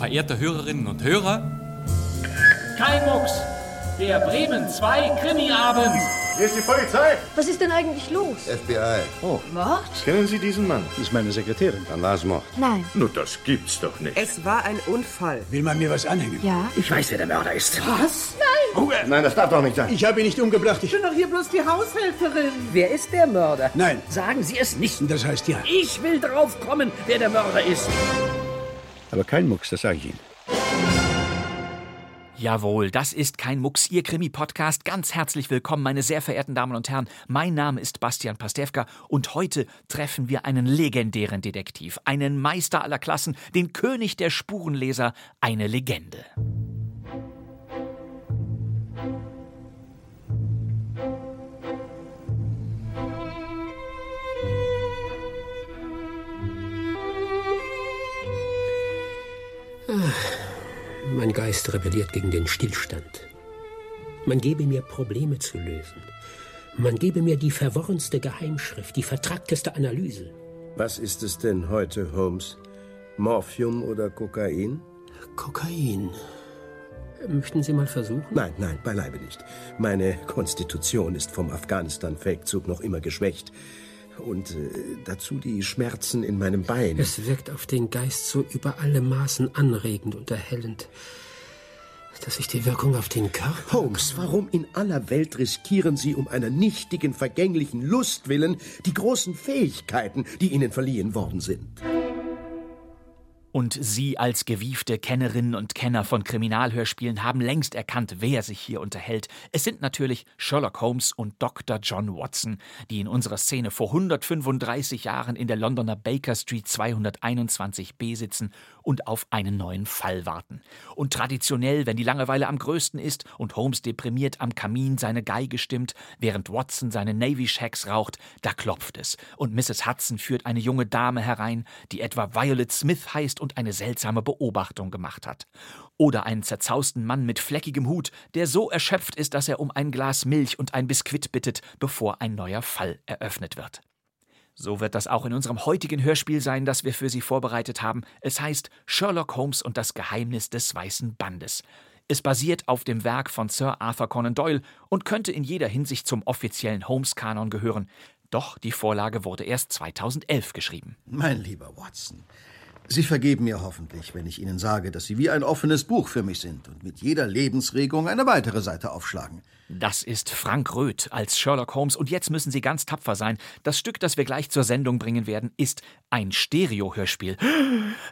verehrte Hörerinnen und Hörer. Kein Mucks, der Bremen 2 Krimiabend. Hier ist die Polizei. Was ist denn eigentlich los? FBI. Oh. Mord? Kennen Sie diesen Mann? Das ist meine Sekretärin. Dann war es Mord. Nein. Nur das gibt's doch nicht. Es war ein Unfall. Will man mir was anhängen? Ja. Ich weiß, wer der Mörder ist. Was? Nein. Ruhe! Nein, das darf doch nicht sein. Ich habe ihn nicht umgebracht. Ich bin doch hier bloß die Haushälterin. Wer ist der Mörder? Nein. Sagen Sie es nicht. Das heißt ja. Ich will drauf kommen, wer der Mörder ist. Aber kein Mucks, das sage ich Ihnen. Jawohl, das ist kein Mucks, Ihr Krimi-Podcast. Ganz herzlich willkommen, meine sehr verehrten Damen und Herren. Mein Name ist Bastian Pastewka und heute treffen wir einen legendären Detektiv, einen Meister aller Klassen, den König der Spurenleser, eine Legende. Mein Geist rebelliert gegen den Stillstand. Man gebe mir Probleme zu lösen. Man gebe mir die verworrenste Geheimschrift, die vertrackteste Analyse. Was ist es denn heute, Holmes? Morphium oder Kokain? Kokain. Möchten Sie mal versuchen? Nein, nein, beileibe nicht. Meine Konstitution ist vom Afghanistan-Feldzug noch immer geschwächt. Und äh, dazu die Schmerzen in meinem Bein. Es wirkt auf den Geist so über alle Maßen anregend und erhellend, dass sich die Wirkung auf den Körper. Holmes, warum in aller Welt riskieren Sie um einer nichtigen, vergänglichen Lust willen die großen Fähigkeiten, die Ihnen verliehen worden sind? Und Sie als gewiefte Kennerinnen und Kenner von Kriminalhörspielen haben längst erkannt, wer sich hier unterhält. Es sind natürlich Sherlock Holmes und Dr. John Watson, die in unserer Szene vor 135 Jahren in der Londoner Baker Street 221b sitzen und auf einen neuen Fall warten. Und traditionell, wenn die Langeweile am größten ist und Holmes deprimiert am Kamin seine Geige stimmt, während Watson seine Navy Shacks raucht, da klopft es. Und Mrs. Hudson führt eine junge Dame herein, die etwa Violet Smith heißt und eine seltsame Beobachtung gemacht hat. Oder einen zerzausten Mann mit fleckigem Hut, der so erschöpft ist, dass er um ein Glas Milch und ein Biskuit bittet, bevor ein neuer Fall eröffnet wird. So wird das auch in unserem heutigen Hörspiel sein, das wir für Sie vorbereitet haben. Es heißt Sherlock Holmes und das Geheimnis des Weißen Bandes. Es basiert auf dem Werk von Sir Arthur Conan Doyle und könnte in jeder Hinsicht zum offiziellen Holmes-Kanon gehören. Doch die Vorlage wurde erst 2011 geschrieben. Mein lieber Watson, Sie vergeben mir hoffentlich, wenn ich Ihnen sage, dass Sie wie ein offenes Buch für mich sind und mit jeder Lebensregung eine weitere Seite aufschlagen. Das ist Frank Röth als Sherlock Holmes und jetzt müssen Sie ganz tapfer sein. Das Stück, das wir gleich zur Sendung bringen werden, ist ein Stereo-Hörspiel.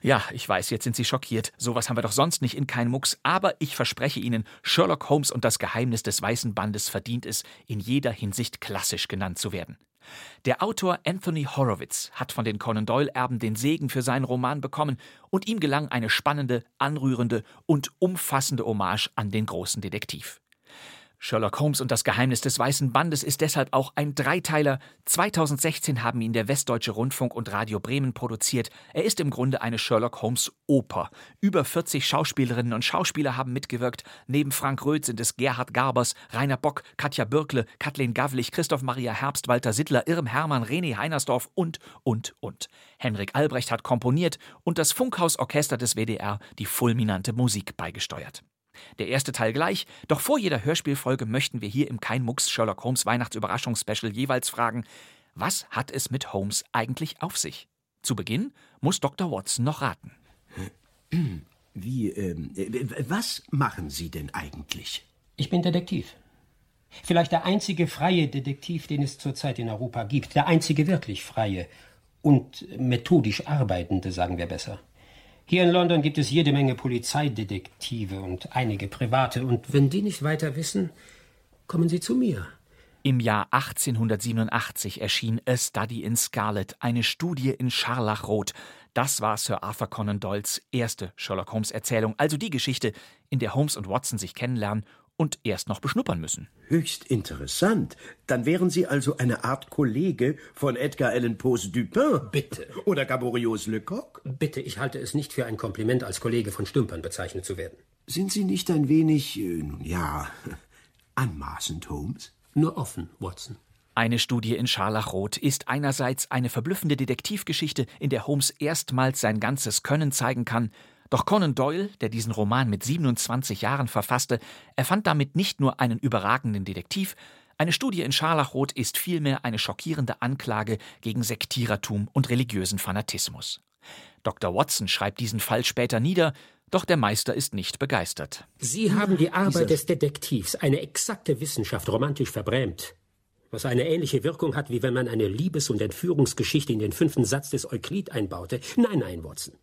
Ja, ich weiß, jetzt sind Sie schockiert. Sowas haben wir doch sonst nicht in keinem Mucks, aber ich verspreche Ihnen, Sherlock Holmes und das Geheimnis des Weißen Bandes verdient es, in jeder Hinsicht klassisch genannt zu werden. Der Autor Anthony Horowitz hat von den Conan Doyle-Erben den Segen für seinen Roman bekommen und ihm gelang eine spannende, anrührende und umfassende Hommage an den großen Detektiv. Sherlock Holmes und das Geheimnis des Weißen Bandes ist deshalb auch ein Dreiteiler. 2016 haben ihn der Westdeutsche Rundfunk und Radio Bremen produziert. Er ist im Grunde eine Sherlock Holmes Oper. Über 40 Schauspielerinnen und Schauspieler haben mitgewirkt. Neben Frank Röth sind es Gerhard Garbers, Rainer Bock, Katja Birkle, Kathleen Gavlich, Christoph Maria Herbst, Walter Sittler, Irm Hermann, René Heinersdorf und, und, und. Henrik Albrecht hat komponiert und das Funkhausorchester des WDR die fulminante Musik beigesteuert. Der erste Teil gleich, doch vor jeder Hörspielfolge möchten wir hier im Kein Mucks Sherlock Holmes Weihnachtsüberraschungsspecial jeweils fragen, was hat es mit Holmes eigentlich auf sich? Zu Beginn muss Dr. Watson noch raten. Wie, ähm, was machen Sie denn eigentlich? Ich bin Detektiv. Vielleicht der einzige freie Detektiv, den es zurzeit in Europa gibt. Der einzige wirklich freie und methodisch arbeitende, sagen wir besser. Hier in London gibt es jede Menge Polizeidetektive und einige private. Und wenn die nicht weiter wissen, kommen sie zu mir. Im Jahr 1887 erschien A Study in Scarlet, eine Studie in Scharlachrot. Das war Sir Arthur Conan Doyles erste Sherlock Holmes Erzählung, also die Geschichte, in der Holmes und Watson sich kennenlernen und erst noch beschnuppern müssen. Höchst interessant. Dann wären Sie also eine Art Kollege von Edgar Allan Poes Dupin. Bitte. Oder Gaborios Lecoq. Bitte, ich halte es nicht für ein Kompliment, als Kollege von Stümpern bezeichnet zu werden. Sind Sie nicht ein wenig, äh, nun ja, anmaßend, Holmes? Nur offen, Watson. Eine Studie in Scharlachrot ist einerseits eine verblüffende Detektivgeschichte, in der Holmes erstmals sein ganzes Können zeigen kann, Doch Conan Doyle, der diesen Roman mit 27 Jahren verfasste, erfand damit nicht nur einen überragenden Detektiv, eine Studie in Scharlachrot ist vielmehr eine schockierende Anklage gegen Sektierertum und religiösen Fanatismus. Dr. Watson schreibt diesen Fall später nieder, doch der Meister ist nicht begeistert. Sie haben die Arbeit des Detektivs, eine exakte Wissenschaft, romantisch verbrämt. Was eine ähnliche Wirkung hat, wie wenn man eine Liebes- und Entführungsgeschichte in den fünften Satz des Euklid einbaute. Nein, nein, Watson.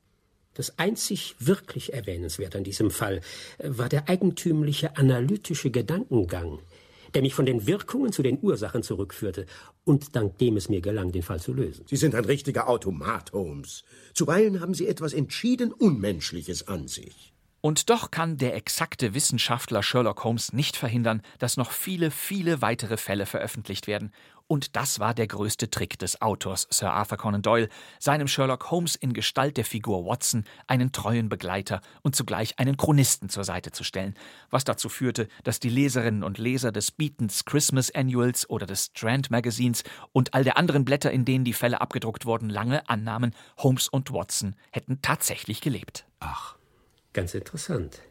Das einzig wirklich erwähnenswert an diesem Fall war der eigentümliche analytische Gedankengang, der mich von den Wirkungen zu den Ursachen zurückführte und dank dem es mir gelang, den Fall zu lösen. Sie sind ein richtiger Automat, Holmes. Zuweilen haben Sie etwas entschieden Unmenschliches an sich. Und doch kann der exakte Wissenschaftler Sherlock Holmes nicht verhindern, dass noch viele, viele weitere Fälle veröffentlicht werden. Und das war der größte Trick des Autors Sir Arthur Conan Doyle, seinem Sherlock Holmes in Gestalt der Figur Watson einen treuen Begleiter und zugleich einen Chronisten zur Seite zu stellen, was dazu führte, dass die Leserinnen und Leser des Beatons Christmas Annuals oder des Strand Magazines und all der anderen Blätter, in denen die Fälle abgedruckt wurden, lange annahmen, Holmes und Watson hätten tatsächlich gelebt. Ach. Ganz interessant.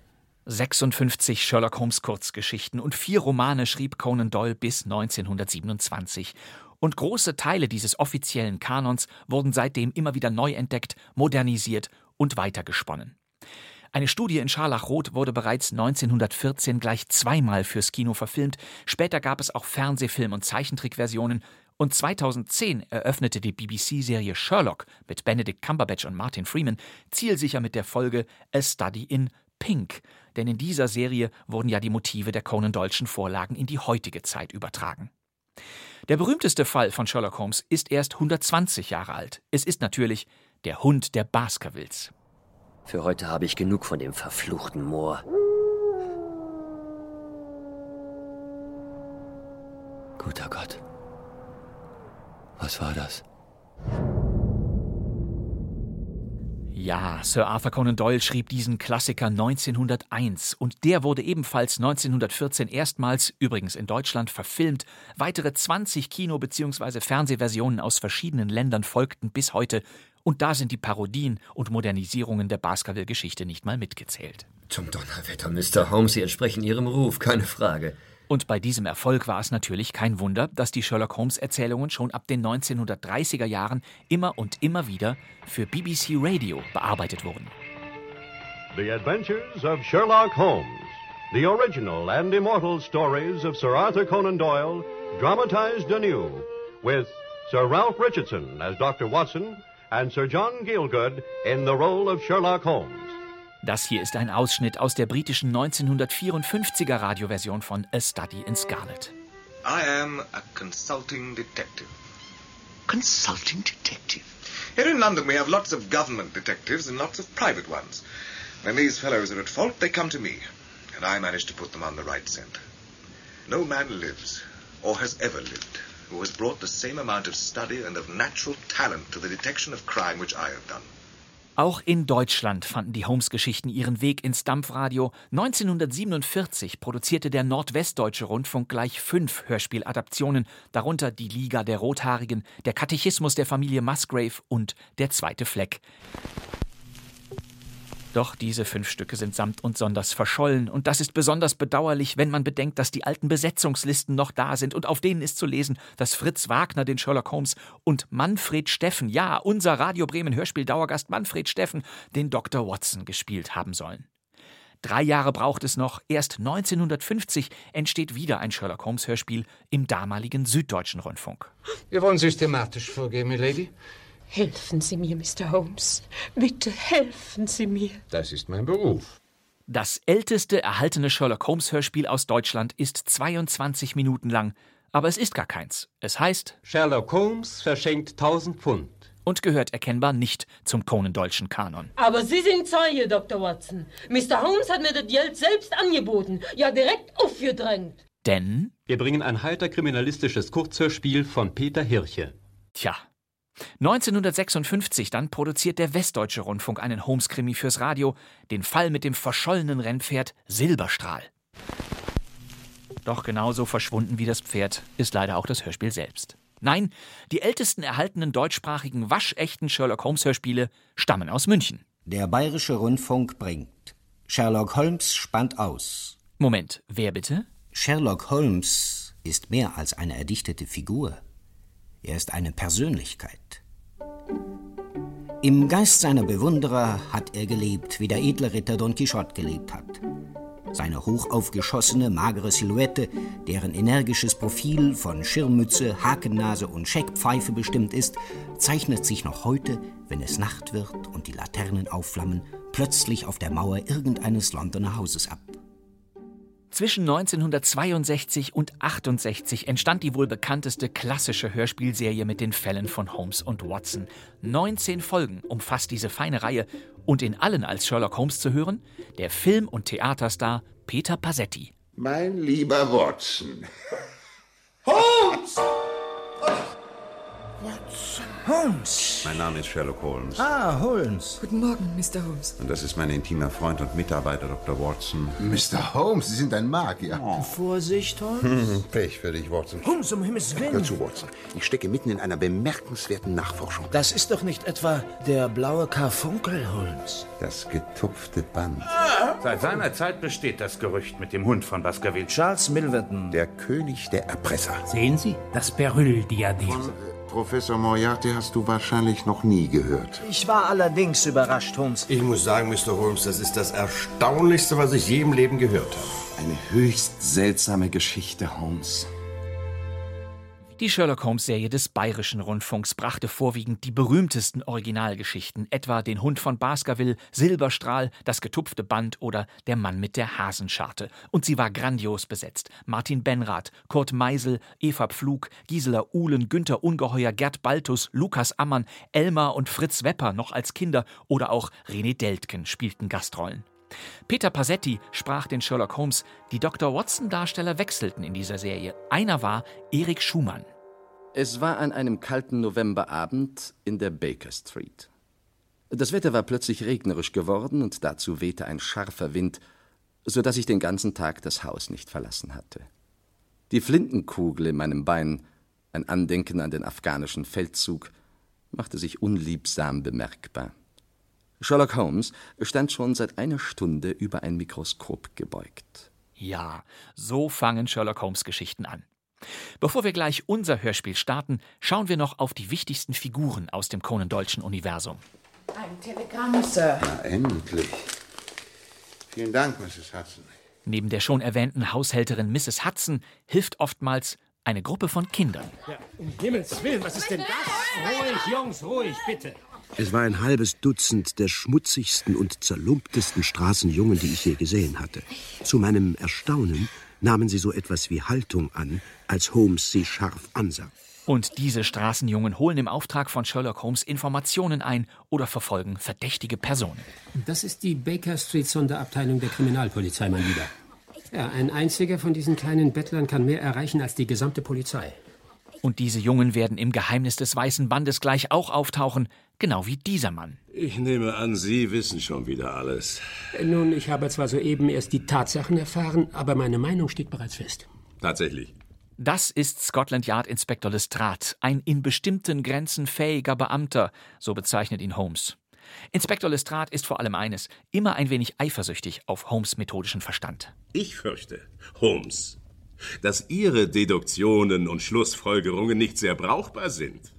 56 Sherlock Holmes Kurzgeschichten und vier Romane schrieb Conan Doyle bis 1927. Und große Teile dieses offiziellen Kanons wurden seitdem immer wieder neu entdeckt, modernisiert und weitergesponnen. Eine Studie in Scharlachrot wurde bereits 1914 gleich zweimal fürs Kino verfilmt. Später gab es auch Fernsehfilm- und Zeichentrickversionen. Und 2010 eröffnete die BBC-Serie Sherlock mit Benedict Cumberbatch und Martin Freeman zielsicher mit der Folge A Study in Pink. Denn in dieser Serie wurden ja die Motive der Conan Doyle'schen Vorlagen in die heutige Zeit übertragen. Der berühmteste Fall von Sherlock Holmes ist erst 120 Jahre alt. Es ist natürlich der Hund der Baskervilles. Für heute habe ich genug von dem verfluchten Moor. Guter Gott. Was war das? Ja, Sir Arthur Conan Doyle schrieb diesen Klassiker 1901 und der wurde ebenfalls 1914 erstmals, übrigens in Deutschland, verfilmt. Weitere 20 Kino- bzw. Fernsehversionen aus verschiedenen Ländern folgten bis heute und da sind die Parodien und Modernisierungen der Baskerville-Geschichte nicht mal mitgezählt. Zum Donnerwetter, Mr. Holmes, Sie entsprechen Ihrem Ruf, keine Frage. Und bei diesem Erfolg war es natürlich kein Wunder, dass die Sherlock Holmes Erzählungen schon ab den 1930er Jahren immer und immer wieder für BBC Radio bearbeitet wurden. The Adventures of Sherlock Holmes. The original and immortal stories of Sir Arthur Conan Doyle, dramatized anew, with Sir Ralph Richardson as Dr. Watson and Sir John Gielgud in the role of Sherlock Holmes. Das hier ist ein Ausschnitt aus der britischen 1954er Radioversion von A Study in Scarlet. I am a consulting detective. Consulting detective? Here in London we have lots of government detectives and lots of private ones. When these fellows are at fault, they come to me, and I manage to put them on the right scent. No man lives, or has ever lived, who has brought the same amount of study and of natural talent to the detection of crime which I have done. Auch in Deutschland fanden die Holmes-Geschichten ihren Weg ins Dampfradio. 1947 produzierte der Nordwestdeutsche Rundfunk gleich fünf Hörspieladaptionen, darunter Die Liga der Rothaarigen, Der Katechismus der Familie Musgrave und Der zweite Fleck. Doch diese fünf Stücke sind samt und sonders verschollen, und das ist besonders bedauerlich, wenn man bedenkt, dass die alten Besetzungslisten noch da sind und auf denen ist zu lesen, dass Fritz Wagner den Sherlock Holmes und Manfred Steffen, ja, unser Radio Bremen Hörspiel-Dauergast Manfred Steffen, den Dr. Watson gespielt haben sollen. Drei Jahre braucht es noch. Erst 1950 entsteht wieder ein Sherlock Holmes Hörspiel im damaligen Süddeutschen Rundfunk. Wir wollen systematisch vorgehen, Milady. Helfen Sie mir, Mr. Holmes. Bitte helfen Sie mir. Das ist mein Beruf. Das älteste erhaltene Sherlock Holmes Hörspiel aus Deutschland ist 22 Minuten lang, aber es ist gar keins. Es heißt Sherlock Holmes verschenkt 1000 Pfund und gehört erkennbar nicht zum Conan-Deutschen Kanon. Aber Sie sind Zeuge, Dr. Watson. Mr. Holmes hat mir das Geld selbst angeboten, ja direkt aufgedrängt. Denn? Wir bringen ein heiter kriminalistisches Kurzhörspiel von Peter Hirche. Tja. 1956 dann produziert der Westdeutsche Rundfunk einen Holmes-Krimi fürs Radio, den Fall mit dem verschollenen Rennpferd Silberstrahl. Doch genauso verschwunden wie das Pferd ist leider auch das Hörspiel selbst. Nein, die ältesten erhaltenen deutschsprachigen waschechten Sherlock Holmes Hörspiele stammen aus München. Der Bayerische Rundfunk bringt Sherlock Holmes spannt aus. Moment, wer bitte? Sherlock Holmes ist mehr als eine erdichtete Figur. Er ist eine Persönlichkeit. Im Geist seiner Bewunderer hat er gelebt, wie der edle Ritter Don Quixote gelebt hat. Seine hochaufgeschossene, magere Silhouette, deren energisches Profil von Schirmmütze, Hakennase und Scheckpfeife bestimmt ist, zeichnet sich noch heute, wenn es Nacht wird und die Laternen aufflammen, plötzlich auf der Mauer irgendeines Londoner Hauses ab. Zwischen 1962 und 68 entstand die wohl bekannteste klassische Hörspielserie mit den Fällen von Holmes und Watson. 19 Folgen umfasst diese feine Reihe und in allen als Sherlock Holmes zu hören der Film- und Theaterstar Peter Passetti. Mein lieber Watson. Holmes! Holmes! Mein Name ist Sherlock Holmes. Ah, Holmes. Guten Morgen, Mr. Holmes. Und das ist mein intimer Freund und Mitarbeiter, Dr. Watson. Mr. Holmes, Sie sind ein Magier. Oh. Vorsicht, Holmes. Hm, Pech für dich, Watson. Holmes, um Himmels Willen. Hör zu, Watson. Ich stecke mitten in einer bemerkenswerten Nachforschung. Das ist doch nicht etwa der blaue Karfunkel, Holmes. Das getupfte Band. Seit seiner Zeit besteht das Gerücht mit dem Hund von Baskerville. Charles Milverton. Der König der Erpresser. Sehen Sie? Das Beryl-Diadem. Professor Moriarty hast du wahrscheinlich noch nie gehört. Ich war allerdings überrascht, Holmes. Ich muss sagen, Mr. Holmes, das ist das Erstaunlichste, was ich je im Leben gehört habe. Eine höchst seltsame Geschichte, Holmes. Die Sherlock Holmes-Serie des Bayerischen Rundfunks brachte vorwiegend die berühmtesten Originalgeschichten, etwa Den Hund von Baskerville, Silberstrahl, Das getupfte Band oder Der Mann mit der Hasenscharte. Und sie war grandios besetzt. Martin Benrath, Kurt Meisel, Eva Pflug, Gisela Uhlen, Günther Ungeheuer, Gerd Baltus, Lukas Ammann, Elmar und Fritz Wepper noch als Kinder oder auch René Deltgen spielten Gastrollen. Peter Passetti sprach den Sherlock Holmes, die Dr. Watson-Darsteller wechselten in dieser Serie. Einer war Erik Schumann. Es war an einem kalten Novemberabend in der Baker Street. Das Wetter war plötzlich regnerisch geworden und dazu wehte ein scharfer Wind, so dass ich den ganzen Tag das Haus nicht verlassen hatte. Die Flintenkugel in meinem Bein, ein Andenken an den afghanischen Feldzug, machte sich unliebsam bemerkbar. Sherlock Holmes stand schon seit einer Stunde über ein Mikroskop gebeugt. Ja, so fangen Sherlock Holmes Geschichten an. Bevor wir gleich unser Hörspiel starten, schauen wir noch auf die wichtigsten Figuren aus dem Conan Doyle'schen Universum. Ein Telegramm, Sir. Na, endlich. Vielen Dank, Mrs. Hudson. Neben der schon erwähnten Haushälterin Mrs. Hudson hilft oftmals eine Gruppe von Kindern. Ja, um Himmels Willen, was ist denn das? Ruhig, Jungs, ruhig, bitte. Es war ein halbes Dutzend der schmutzigsten und zerlumptesten Straßenjungen, die ich je gesehen hatte. Zu meinem Erstaunen nahmen sie so etwas wie Haltung an, als Holmes sie scharf ansah. Und diese Straßenjungen holen im Auftrag von Sherlock Holmes Informationen ein oder verfolgen verdächtige Personen. Das ist die Baker Street Sonderabteilung der Kriminalpolizei, mein Lieber. Ja, ein einziger von diesen kleinen Bettlern kann mehr erreichen als die gesamte Polizei. Und diese Jungen werden im Geheimnis des Weißen Bandes gleich auch auftauchen, genau wie dieser Mann. Ich nehme an, Sie wissen schon wieder alles. Nun, ich habe zwar soeben erst die Tatsachen erfahren, aber meine Meinung steht bereits fest. Tatsächlich. Das ist Scotland Yard Inspektor Lestrade, ein in bestimmten Grenzen fähiger Beamter, so bezeichnet ihn Holmes. Inspektor Lestrade ist vor allem eines, immer ein wenig eifersüchtig auf Holmes methodischen Verstand. Ich fürchte, Holmes, dass Ihre Deduktionen und Schlussfolgerungen nicht sehr brauchbar sind.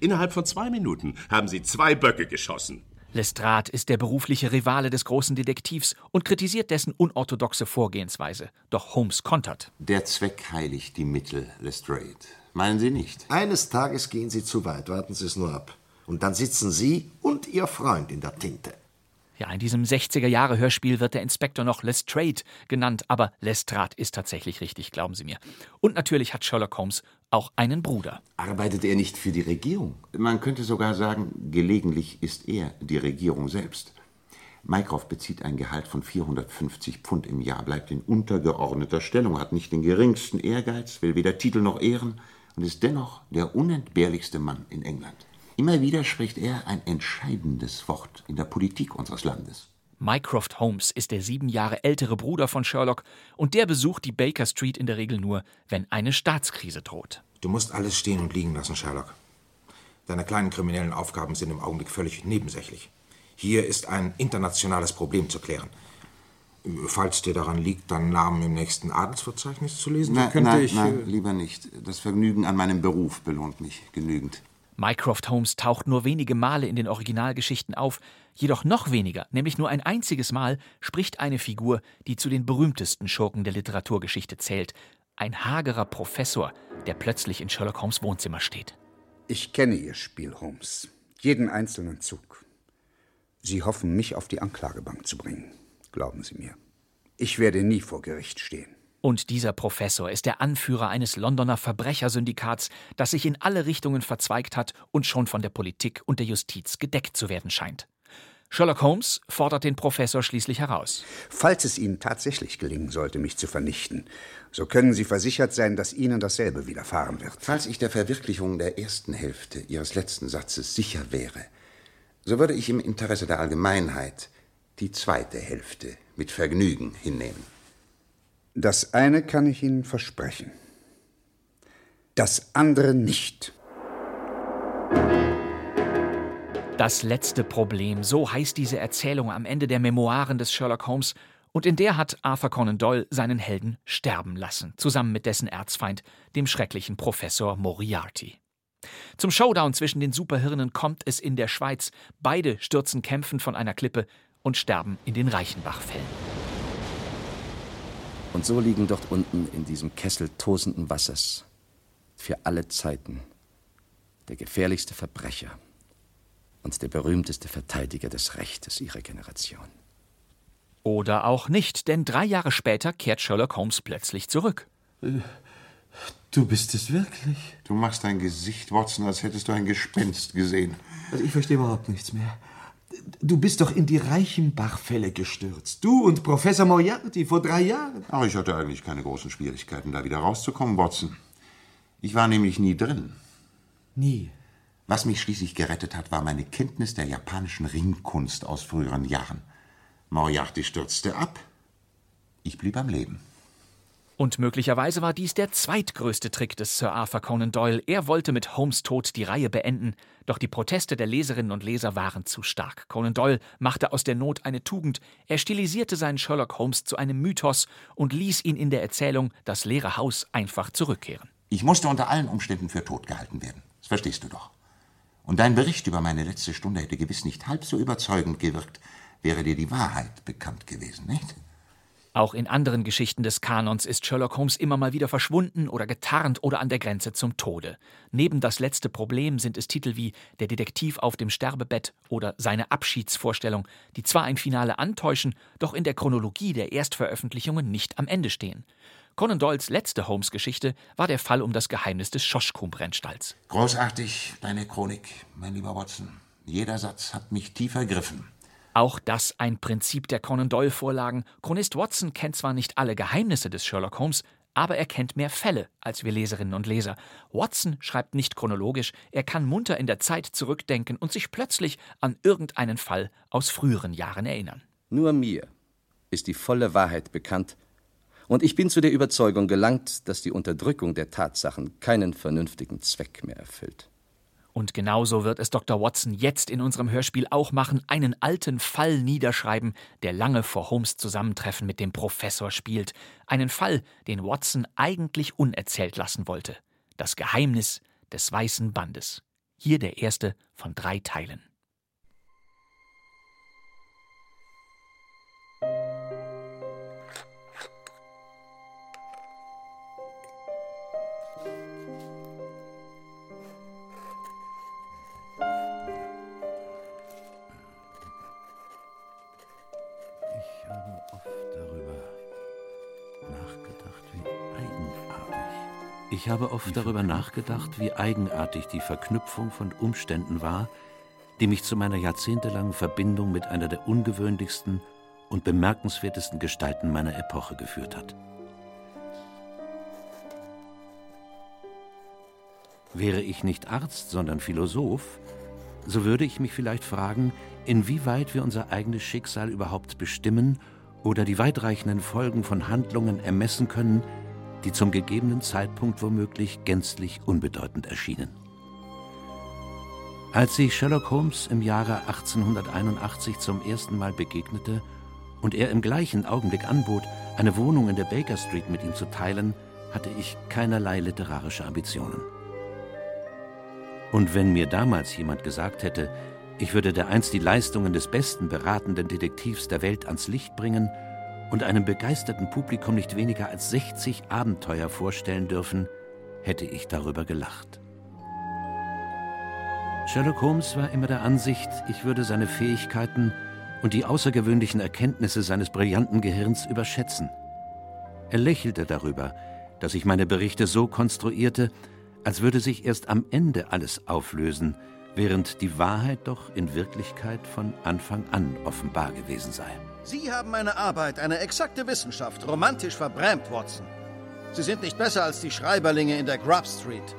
Innerhalb von zwei Minuten haben Sie zwei Böcke geschossen. Lestrade ist der berufliche Rivale des großen Detektivs und kritisiert dessen unorthodoxe Vorgehensweise. Doch Holmes kontert. Der Zweck heiligt die Mittel, Lestrade. Meinen Sie nicht? Eines Tages gehen Sie zu weit, warten Sie es nur ab. Und dann sitzen Sie und Ihr Freund in der Tinte. Ja, in diesem 60er-Jahre-Hörspiel wird der Inspektor noch Lestrade genannt, aber Lestrade ist tatsächlich richtig, glauben Sie mir. Und natürlich hat Sherlock Holmes auch einen Bruder. Arbeitet er nicht für die Regierung? Man könnte sogar sagen, gelegentlich ist er die Regierung selbst. Mycroft bezieht ein Gehalt von 450 Pfund im Jahr, bleibt in untergeordneter Stellung, hat nicht den geringsten Ehrgeiz, will weder Titel noch Ehren und ist dennoch der unentbehrlichste Mann in England. Immer wieder spricht er ein entscheidendes Wort in der Politik unseres Landes. Mycroft Holmes ist der sieben Jahre ältere Bruder von Sherlock und der besucht die Baker Street in der Regel nur, wenn eine Staatskrise droht. Du musst alles stehen und liegen lassen, Sherlock. Deine kleinen kriminellen Aufgaben sind im Augenblick völlig nebensächlich. Hier ist ein internationales Problem zu klären. Falls dir daran liegt, deinen Namen im nächsten Adelsverzeichnis zu lesen, Nein, könnte nein, ich. nein, äh, lieber nicht. Das Vergnügen an meinem Beruf belohnt mich genügend. Mycroft Holmes taucht nur wenige Male in den Originalgeschichten auf, jedoch noch weniger, nämlich nur ein einziges Mal, spricht eine Figur, die zu den berühmtesten Schurken der Literaturgeschichte zählt. Ein hagerer Professor, der plötzlich in Sherlock Holmes Wohnzimmer steht. Ich kenne Ihr Spiel, Holmes. Jeden einzelnen Zug. Sie hoffen, mich auf die Anklagebank zu bringen. Glauben Sie mir. Ich werde nie vor Gericht stehen. Und dieser Professor ist der Anführer eines Londoner Verbrechersyndikats, das sich in alle Richtungen verzweigt hat und schon von der Politik und der Justiz gedeckt zu werden scheint. Sherlock Holmes fordert den Professor schließlich heraus. Falls es Ihnen tatsächlich gelingen sollte, mich zu vernichten, so können Sie versichert sein, dass Ihnen dasselbe widerfahren wird. Falls ich der Verwirklichung der ersten Hälfte Ihres letzten Satzes sicher wäre, so würde ich im Interesse der Allgemeinheit die zweite Hälfte mit Vergnügen hinnehmen. Das eine kann ich Ihnen versprechen. Das andere nicht. Das letzte Problem, so heißt diese Erzählung am Ende der Memoiren des Sherlock Holmes, und in der hat Arthur Conan Doyle seinen Helden sterben lassen, zusammen mit dessen Erzfeind, dem schrecklichen Professor Moriarty. Zum Showdown zwischen den Superhirnen kommt es in der Schweiz. Beide stürzen kämpfend von einer Klippe und sterben in den Reichenbachfällen. Und so liegen dort unten in diesem Kessel tosenden Wassers für alle Zeiten der gefährlichste Verbrecher und der berühmteste Verteidiger des Rechtes ihrer Generation. Oder auch nicht, denn drei Jahre später kehrt Sherlock Holmes plötzlich zurück. Du bist es wirklich? Du machst dein Gesicht, Watson, als hättest du ein Gespenst gesehen. Also ich verstehe überhaupt nichts mehr. Du bist doch in die Reichenbachfälle gestürzt. Du und Professor Moriarty vor drei Jahren. Aber ich hatte eigentlich keine großen Schwierigkeiten, da wieder rauszukommen, Watson. Ich war nämlich nie drin. Nie. Was mich schließlich gerettet hat, war meine Kenntnis der japanischen Ringkunst aus früheren Jahren. Moriarty stürzte ab. Ich blieb am Leben. Und möglicherweise war dies der zweitgrößte Trick des Sir Arthur Conan Doyle. Er wollte mit Holmes Tod die Reihe beenden, doch die Proteste der Leserinnen und Leser waren zu stark. Conan Doyle machte aus der Not eine Tugend. Er stilisierte seinen Sherlock Holmes zu einem Mythos und ließ ihn in der Erzählung Das leere Haus einfach zurückkehren. Ich musste unter allen Umständen für tot gehalten werden. Das verstehst du doch. Und dein Bericht über meine letzte Stunde hätte gewiss nicht halb so überzeugend gewirkt, wäre dir die Wahrheit bekannt gewesen, nicht? Auch in anderen Geschichten des Kanons ist Sherlock Holmes immer mal wieder verschwunden oder getarnt oder an der Grenze zum Tode. Neben das letzte Problem sind es Titel wie Der Detektiv auf dem Sterbebett oder Seine Abschiedsvorstellung, die zwar ein Finale antäuschen, doch in der Chronologie der Erstveröffentlichungen nicht am Ende stehen. Conan Doyles letzte Holmes-Geschichte war der Fall um das Geheimnis des Schoschkum-Brennstalls. Großartig, deine Chronik, mein lieber Watson. Jeder Satz hat mich tief ergriffen. Auch das ein Prinzip der Conan Doyle-Vorlagen. Chronist Watson kennt zwar nicht alle Geheimnisse des Sherlock Holmes, aber er kennt mehr Fälle als wir Leserinnen und Leser. Watson schreibt nicht chronologisch, er kann munter in der Zeit zurückdenken und sich plötzlich an irgendeinen Fall aus früheren Jahren erinnern. Nur mir ist die volle Wahrheit bekannt, und ich bin zu der Überzeugung gelangt, dass die Unterdrückung der Tatsachen keinen vernünftigen Zweck mehr erfüllt. Und genauso wird es Dr. Watson jetzt in unserem Hörspiel auch machen, einen alten Fall niederschreiben, der lange vor Holmes Zusammentreffen mit dem Professor spielt. Einen Fall, den Watson eigentlich unerzählt lassen wollte. Das Geheimnis des Weißen Bandes. Hier der erste von drei Teilen. Ich habe oft darüber nachgedacht, wie eigenartig die Verknüpfung von Umständen war, die mich zu meiner jahrzehntelangen Verbindung mit einer der ungewöhnlichsten und bemerkenswertesten Gestalten meiner Epoche geführt hat. Wäre ich nicht Arzt, sondern Philosoph, so würde ich mich vielleicht fragen, inwieweit wir unser eigenes Schicksal überhaupt bestimmen oder die weitreichenden Folgen von Handlungen ermessen können, die zum gegebenen Zeitpunkt womöglich gänzlich unbedeutend erschienen. Als ich Sherlock Holmes im Jahre 1881 zum ersten Mal begegnete und er im gleichen Augenblick anbot, eine Wohnung in der Baker Street mit ihm zu teilen, hatte ich keinerlei literarische Ambitionen. Und wenn mir damals jemand gesagt hätte, ich würde dereinst die Leistungen des besten beratenden Detektivs der Welt ans Licht bringen und einem begeisterten Publikum nicht weniger als 60 Abenteuer vorstellen dürfen, hätte ich darüber gelacht. Sherlock Holmes war immer der Ansicht, ich würde seine Fähigkeiten und die außergewöhnlichen Erkenntnisse seines brillanten Gehirns überschätzen. Er lächelte darüber, dass ich meine Berichte so konstruierte, als würde sich erst am Ende alles auflösen, während die Wahrheit doch in Wirklichkeit von Anfang an offenbar gewesen sei. Sie haben eine Arbeit, eine exakte Wissenschaft, romantisch verbrämt, Watson. Sie sind nicht besser als die Schreiberlinge in der Grub Street.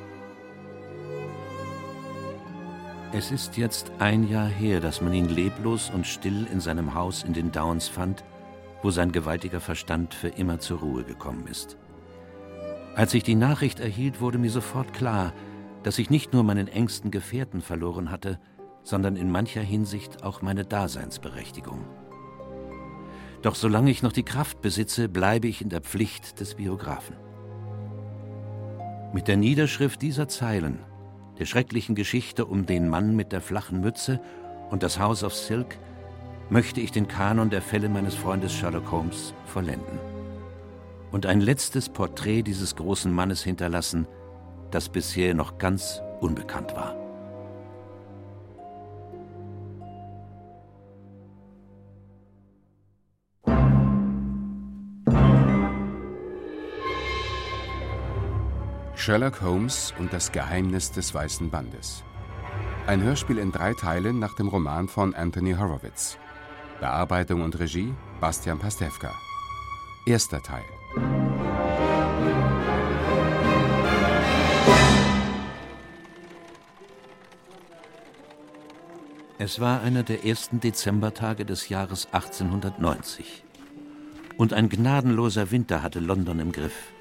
Es ist jetzt ein Jahr her, dass man ihn leblos und still in seinem Haus in den Downs fand, wo sein gewaltiger Verstand für immer zur Ruhe gekommen ist. Als ich die Nachricht erhielt, wurde mir sofort klar, dass ich nicht nur meinen engsten Gefährten verloren hatte, sondern in mancher Hinsicht auch meine Daseinsberechtigung. Doch solange ich noch die Kraft besitze, bleibe ich in der Pflicht des Biografen. Mit der Niederschrift dieser Zeilen der schrecklichen Geschichte um den Mann mit der flachen Mütze und das House of Silk, möchte ich den Kanon der Fälle meines Freundes Sherlock Holmes vollenden und ein letztes Porträt dieses großen Mannes hinterlassen, das bisher noch ganz unbekannt war. Sherlock Holmes und das Geheimnis des Weißen Bandes. Ein Hörspiel in drei Teilen nach dem Roman von Anthony Horowitz. Bearbeitung und Regie Bastian Pastewka. Erster Teil. Es war einer der ersten Dezembertage des Jahres 1890. Und ein gnadenloser Winter hatte London im Griff.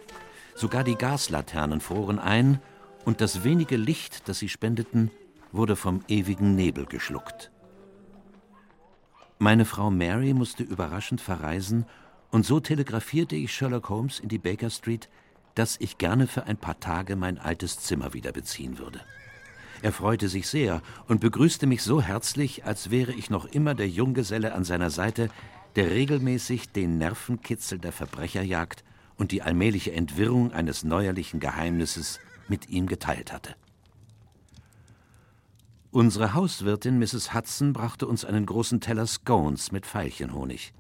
Sogar die Gaslaternen froren ein, und das wenige Licht, das sie spendeten, wurde vom ewigen Nebel geschluckt. Meine Frau Mary musste überraschend verreisen, und so telegrafierte ich Sherlock Holmes in die Baker Street, dass ich gerne für ein paar Tage mein altes Zimmer wieder beziehen würde. Er freute sich sehr und begrüßte mich so herzlich, als wäre ich noch immer der Junggeselle an seiner Seite, der regelmäßig den Nervenkitzel der Verbrecherjagd und die allmähliche Entwirrung eines neuerlichen Geheimnisses mit ihm geteilt hatte. Unsere Hauswirtin Mrs. Hudson brachte uns einen großen Teller Scones mit Veilchenhonig.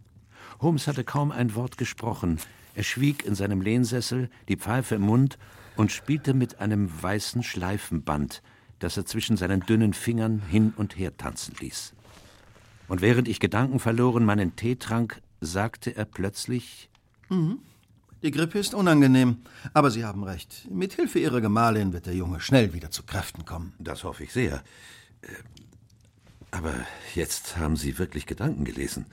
Holmes hatte kaum ein Wort gesprochen. Er schwieg in seinem Lehnsessel, die Pfeife im Mund und spielte mit einem weißen Schleifenband, das er zwischen seinen dünnen Fingern hin und her tanzen ließ. Und während ich gedankenverloren meinen Tee trank, sagte er plötzlich Mhm. Die Grippe ist unangenehm, aber Sie haben recht. Mit Hilfe Ihrer Gemahlin wird der Junge schnell wieder zu Kräften kommen. Das hoffe ich sehr. Äh, Aber jetzt haben Sie wirklich Gedanken gelesen.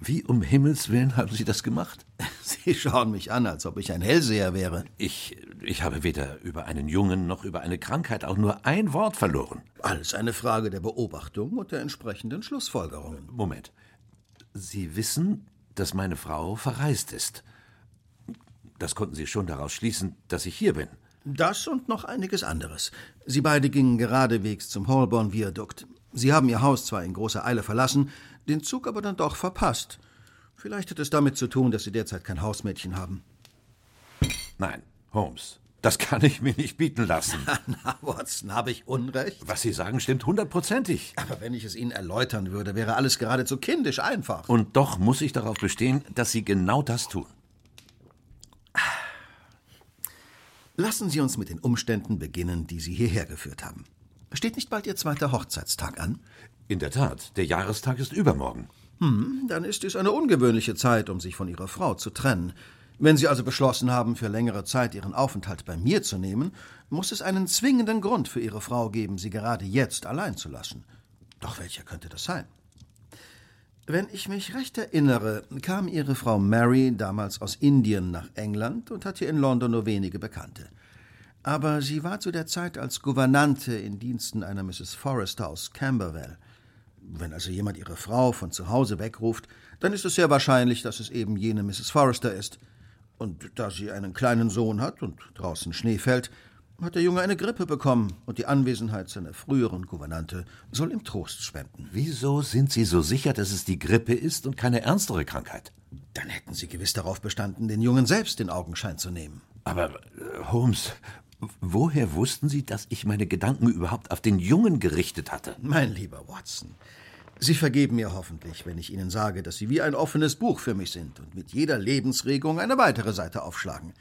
Wie um Himmels Willen haben Sie das gemacht? Sie schauen mich an, als ob ich ein Hellseher wäre. Ich, ich habe weder über einen Jungen noch über eine Krankheit auch nur ein Wort verloren. Alles eine Frage der Beobachtung und der entsprechenden Schlussfolgerungen. Moment. Sie wissen, dass meine Frau verreist ist. Das konnten Sie schon daraus schließen, dass ich hier bin. Das und noch einiges anderes. Sie beide gingen geradewegs zum Holborn Viadukt. Sie haben Ihr Haus zwar in großer Eile verlassen, den Zug aber dann doch verpasst. Vielleicht hat es damit zu tun, dass Sie derzeit kein Hausmädchen haben. Nein, Holmes, das kann ich mir nicht bieten lassen. Na, Watson, habe ich Unrecht? Was Sie sagen, stimmt hundertprozentig. Aber wenn ich es Ihnen erläutern würde, wäre alles geradezu kindisch einfach. Und doch muss ich darauf bestehen, dass Sie genau das tun. Lassen Sie uns mit den Umständen beginnen, die Sie hierher geführt haben. Steht nicht bald Ihr zweiter Hochzeitstag an? In der Tat, der Jahrestag ist übermorgen. Hm, dann ist es eine ungewöhnliche Zeit, um sich von Ihrer Frau zu trennen. Wenn Sie also beschlossen haben, für längere Zeit Ihren Aufenthalt bei mir zu nehmen, muss es einen zwingenden Grund für Ihre Frau geben, Sie gerade jetzt allein zu lassen. Doch welcher könnte das sein? Wenn ich mich recht erinnere, kam Ihre Frau Mary damals aus Indien nach England und hat hier in London nur wenige Bekannte. Aber sie war zu der Zeit als Gouvernante in Diensten einer Mrs. Forrester aus Camberwell. Wenn also jemand ihre Frau von zu Hause wegruft, dann ist es sehr wahrscheinlich, dass es eben jene Mrs. Forrester ist. Und da sie einen kleinen Sohn hat und draußen Schnee fällt, hat der Junge eine Grippe bekommen und die Anwesenheit seiner früheren Gouvernante soll ihm Trost spenden. Wieso sind Sie so sicher, dass es die Grippe ist und keine ernstere Krankheit? Dann hätten Sie gewiss darauf bestanden, den Jungen selbst in Augenschein zu nehmen. Aber, äh, Holmes, woher wussten Sie, dass ich meine Gedanken überhaupt auf den Jungen gerichtet hatte? Mein lieber Watson, Sie vergeben mir hoffentlich, wenn ich Ihnen sage, dass Sie wie ein offenes Buch für mich sind und mit jeder Lebensregung eine weitere Seite aufschlagen.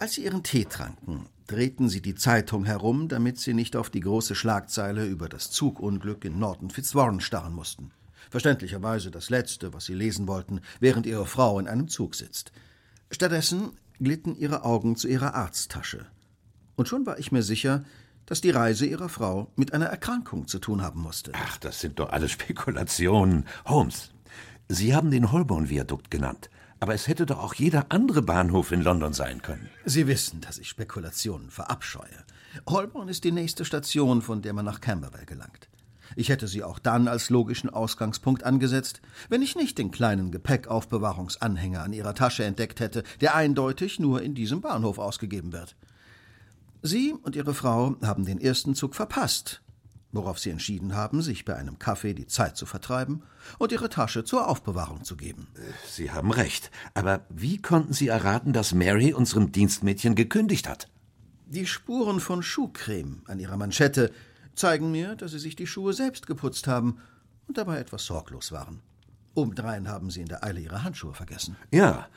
Als Sie Ihren Tee tranken, drehten Sie die Zeitung herum, damit Sie nicht auf die große Schlagzeile über das Zugunglück in Norton Fitzwarren starren mussten. Verständlicherweise das Letzte, was Sie lesen wollten, während Ihre Frau in einem Zug sitzt. Stattdessen glitten Ihre Augen zu Ihrer Arzttasche. Und schon war ich mir sicher, dass die Reise Ihrer Frau mit einer Erkrankung zu tun haben musste. Ach, das sind doch alles Spekulationen. Holmes, Sie haben den Holborn-Viadukt genannt. Aber es hätte doch auch jeder andere Bahnhof in London sein können. Sie wissen, dass ich Spekulationen verabscheue. Holborn ist die nächste Station, von der man nach Camberwell gelangt. Ich hätte sie auch dann als logischen Ausgangspunkt angesetzt, wenn ich nicht den kleinen Gepäckaufbewahrungsanhänger an ihrer Tasche entdeckt hätte, der eindeutig nur in diesem Bahnhof ausgegeben wird. Sie und Ihre Frau haben den ersten Zug verpasst, worauf Sie entschieden haben, sich bei einem Kaffee die Zeit zu vertreiben und Ihre Tasche zur Aufbewahrung zu geben. Sie haben recht. Aber wie konnten Sie erraten, dass Mary unserem Dienstmädchen gekündigt hat? Die Spuren von Schuhcreme an ihrer Manschette zeigen mir, dass Sie sich die Schuhe selbst geputzt haben und dabei etwas sorglos waren. Obendrein haben Sie in der Eile Ihre Handschuhe vergessen. Ja.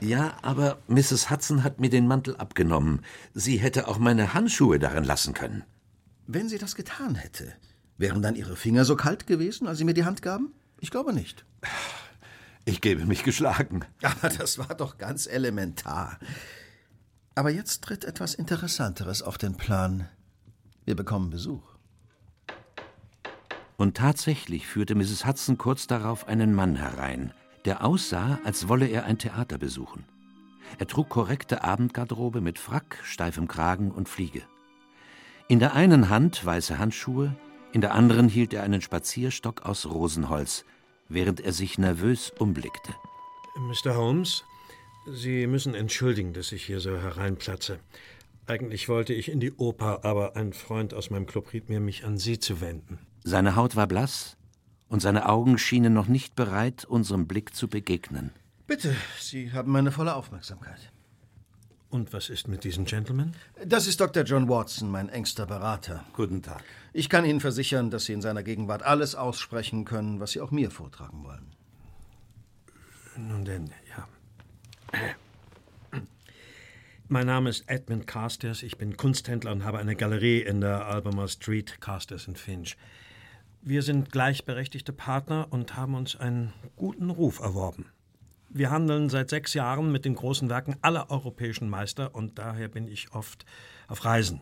Ja, aber Mrs. Hudson hat mir den Mantel abgenommen. Sie hätte auch meine Handschuhe darin lassen können. Wenn sie das getan hätte, wären dann Ihre Finger so kalt gewesen, als Sie mir die Hand gaben? Ich glaube nicht. Ich gebe mich geschlagen. Aber das war doch ganz elementar. Aber jetzt tritt etwas Interessanteres auf den Plan. Wir bekommen Besuch. Und tatsächlich führte Mrs. Hudson kurz darauf einen Mann herein, der aussah, als wolle er ein Theater besuchen. Er trug korrekte Abendgarderobe mit Frack, steifem Kragen und Fliege. In der einen Hand weiße Handschuhe, in der anderen hielt er einen Spazierstock aus Rosenholz, während er sich nervös umblickte. Mr. Holmes, Sie müssen entschuldigen, dass ich hier so hereinplatze. Eigentlich wollte ich in die Oper, aber ein Freund aus meinem Club riet mir, mich an Sie zu wenden. Seine Haut war blass und seine Augen schienen noch nicht bereit, unserem Blick zu begegnen. Bitte, Sie haben meine volle Aufmerksamkeit. Und was ist mit diesem Gentleman? Das ist Dr. John Watson, mein engster Berater. Guten Tag. Ich kann Ihnen versichern, dass Sie in seiner Gegenwart alles aussprechen können, was Sie auch mir vortragen wollen. Nun denn, ja. Mein Name ist Edmund Carstairs. Ich bin Kunsthändler und habe eine Galerie in der Albemarle Street, Carstairs Finch. Wir sind gleichberechtigte Partner und haben uns einen guten Ruf erworben. Wir handeln seit sechs Jahren mit den großen Werken aller europäischen Meister und daher bin ich oft auf Reisen.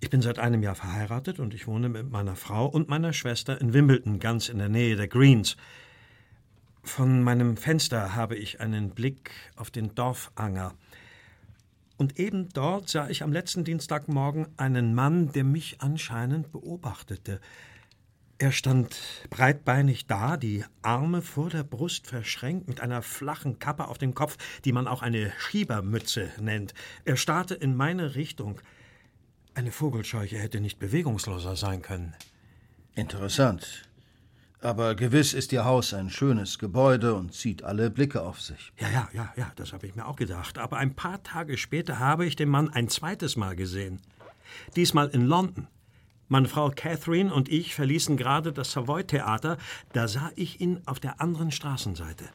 Ich bin seit einem Jahr verheiratet und ich wohne mit meiner Frau und meiner Schwester in Wimbledon, ganz in der Nähe der Greens. Von meinem Fenster habe ich einen Blick auf den Dorfanger. Und eben dort sah ich am letzten Dienstagmorgen einen Mann, der mich anscheinend beobachtete. Er stand breitbeinig da, die Arme vor der Brust verschränkt, mit einer flachen Kappe auf dem Kopf, die man auch eine Schiebermütze nennt. Er starrte in meine Richtung. Eine Vogelscheuche hätte nicht bewegungsloser sein können. Interessant. Aber gewiss ist Ihr Haus ein schönes Gebäude und zieht alle Blicke auf sich. Ja, ja, ja, ja, das habe ich mir auch gedacht. Aber ein paar Tage später habe ich den Mann ein zweites Mal gesehen. Diesmal in London. Meine Frau Catherine und ich verließen gerade das Savoy Theater, da sah ich ihn auf der anderen Straßenseite.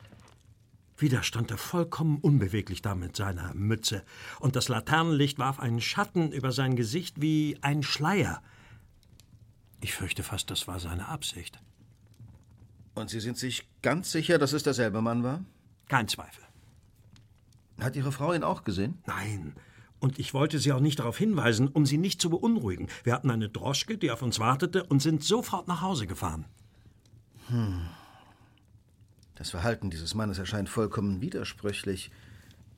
Wieder stand er vollkommen unbeweglich da mit seiner Mütze, und das Laternenlicht warf einen Schatten über sein Gesicht wie ein Schleier. Ich fürchte fast, das war seine Absicht. Und Sie sind sich ganz sicher, dass es derselbe Mann war? Kein Zweifel. Hat Ihre Frau ihn auch gesehen? Nein. Und ich wollte Sie auch nicht darauf hinweisen, um Sie nicht zu beunruhigen. Wir hatten eine Droschke, die auf uns wartete, und sind sofort nach Hause gefahren. Hm. Das Verhalten dieses Mannes erscheint vollkommen widersprüchlich.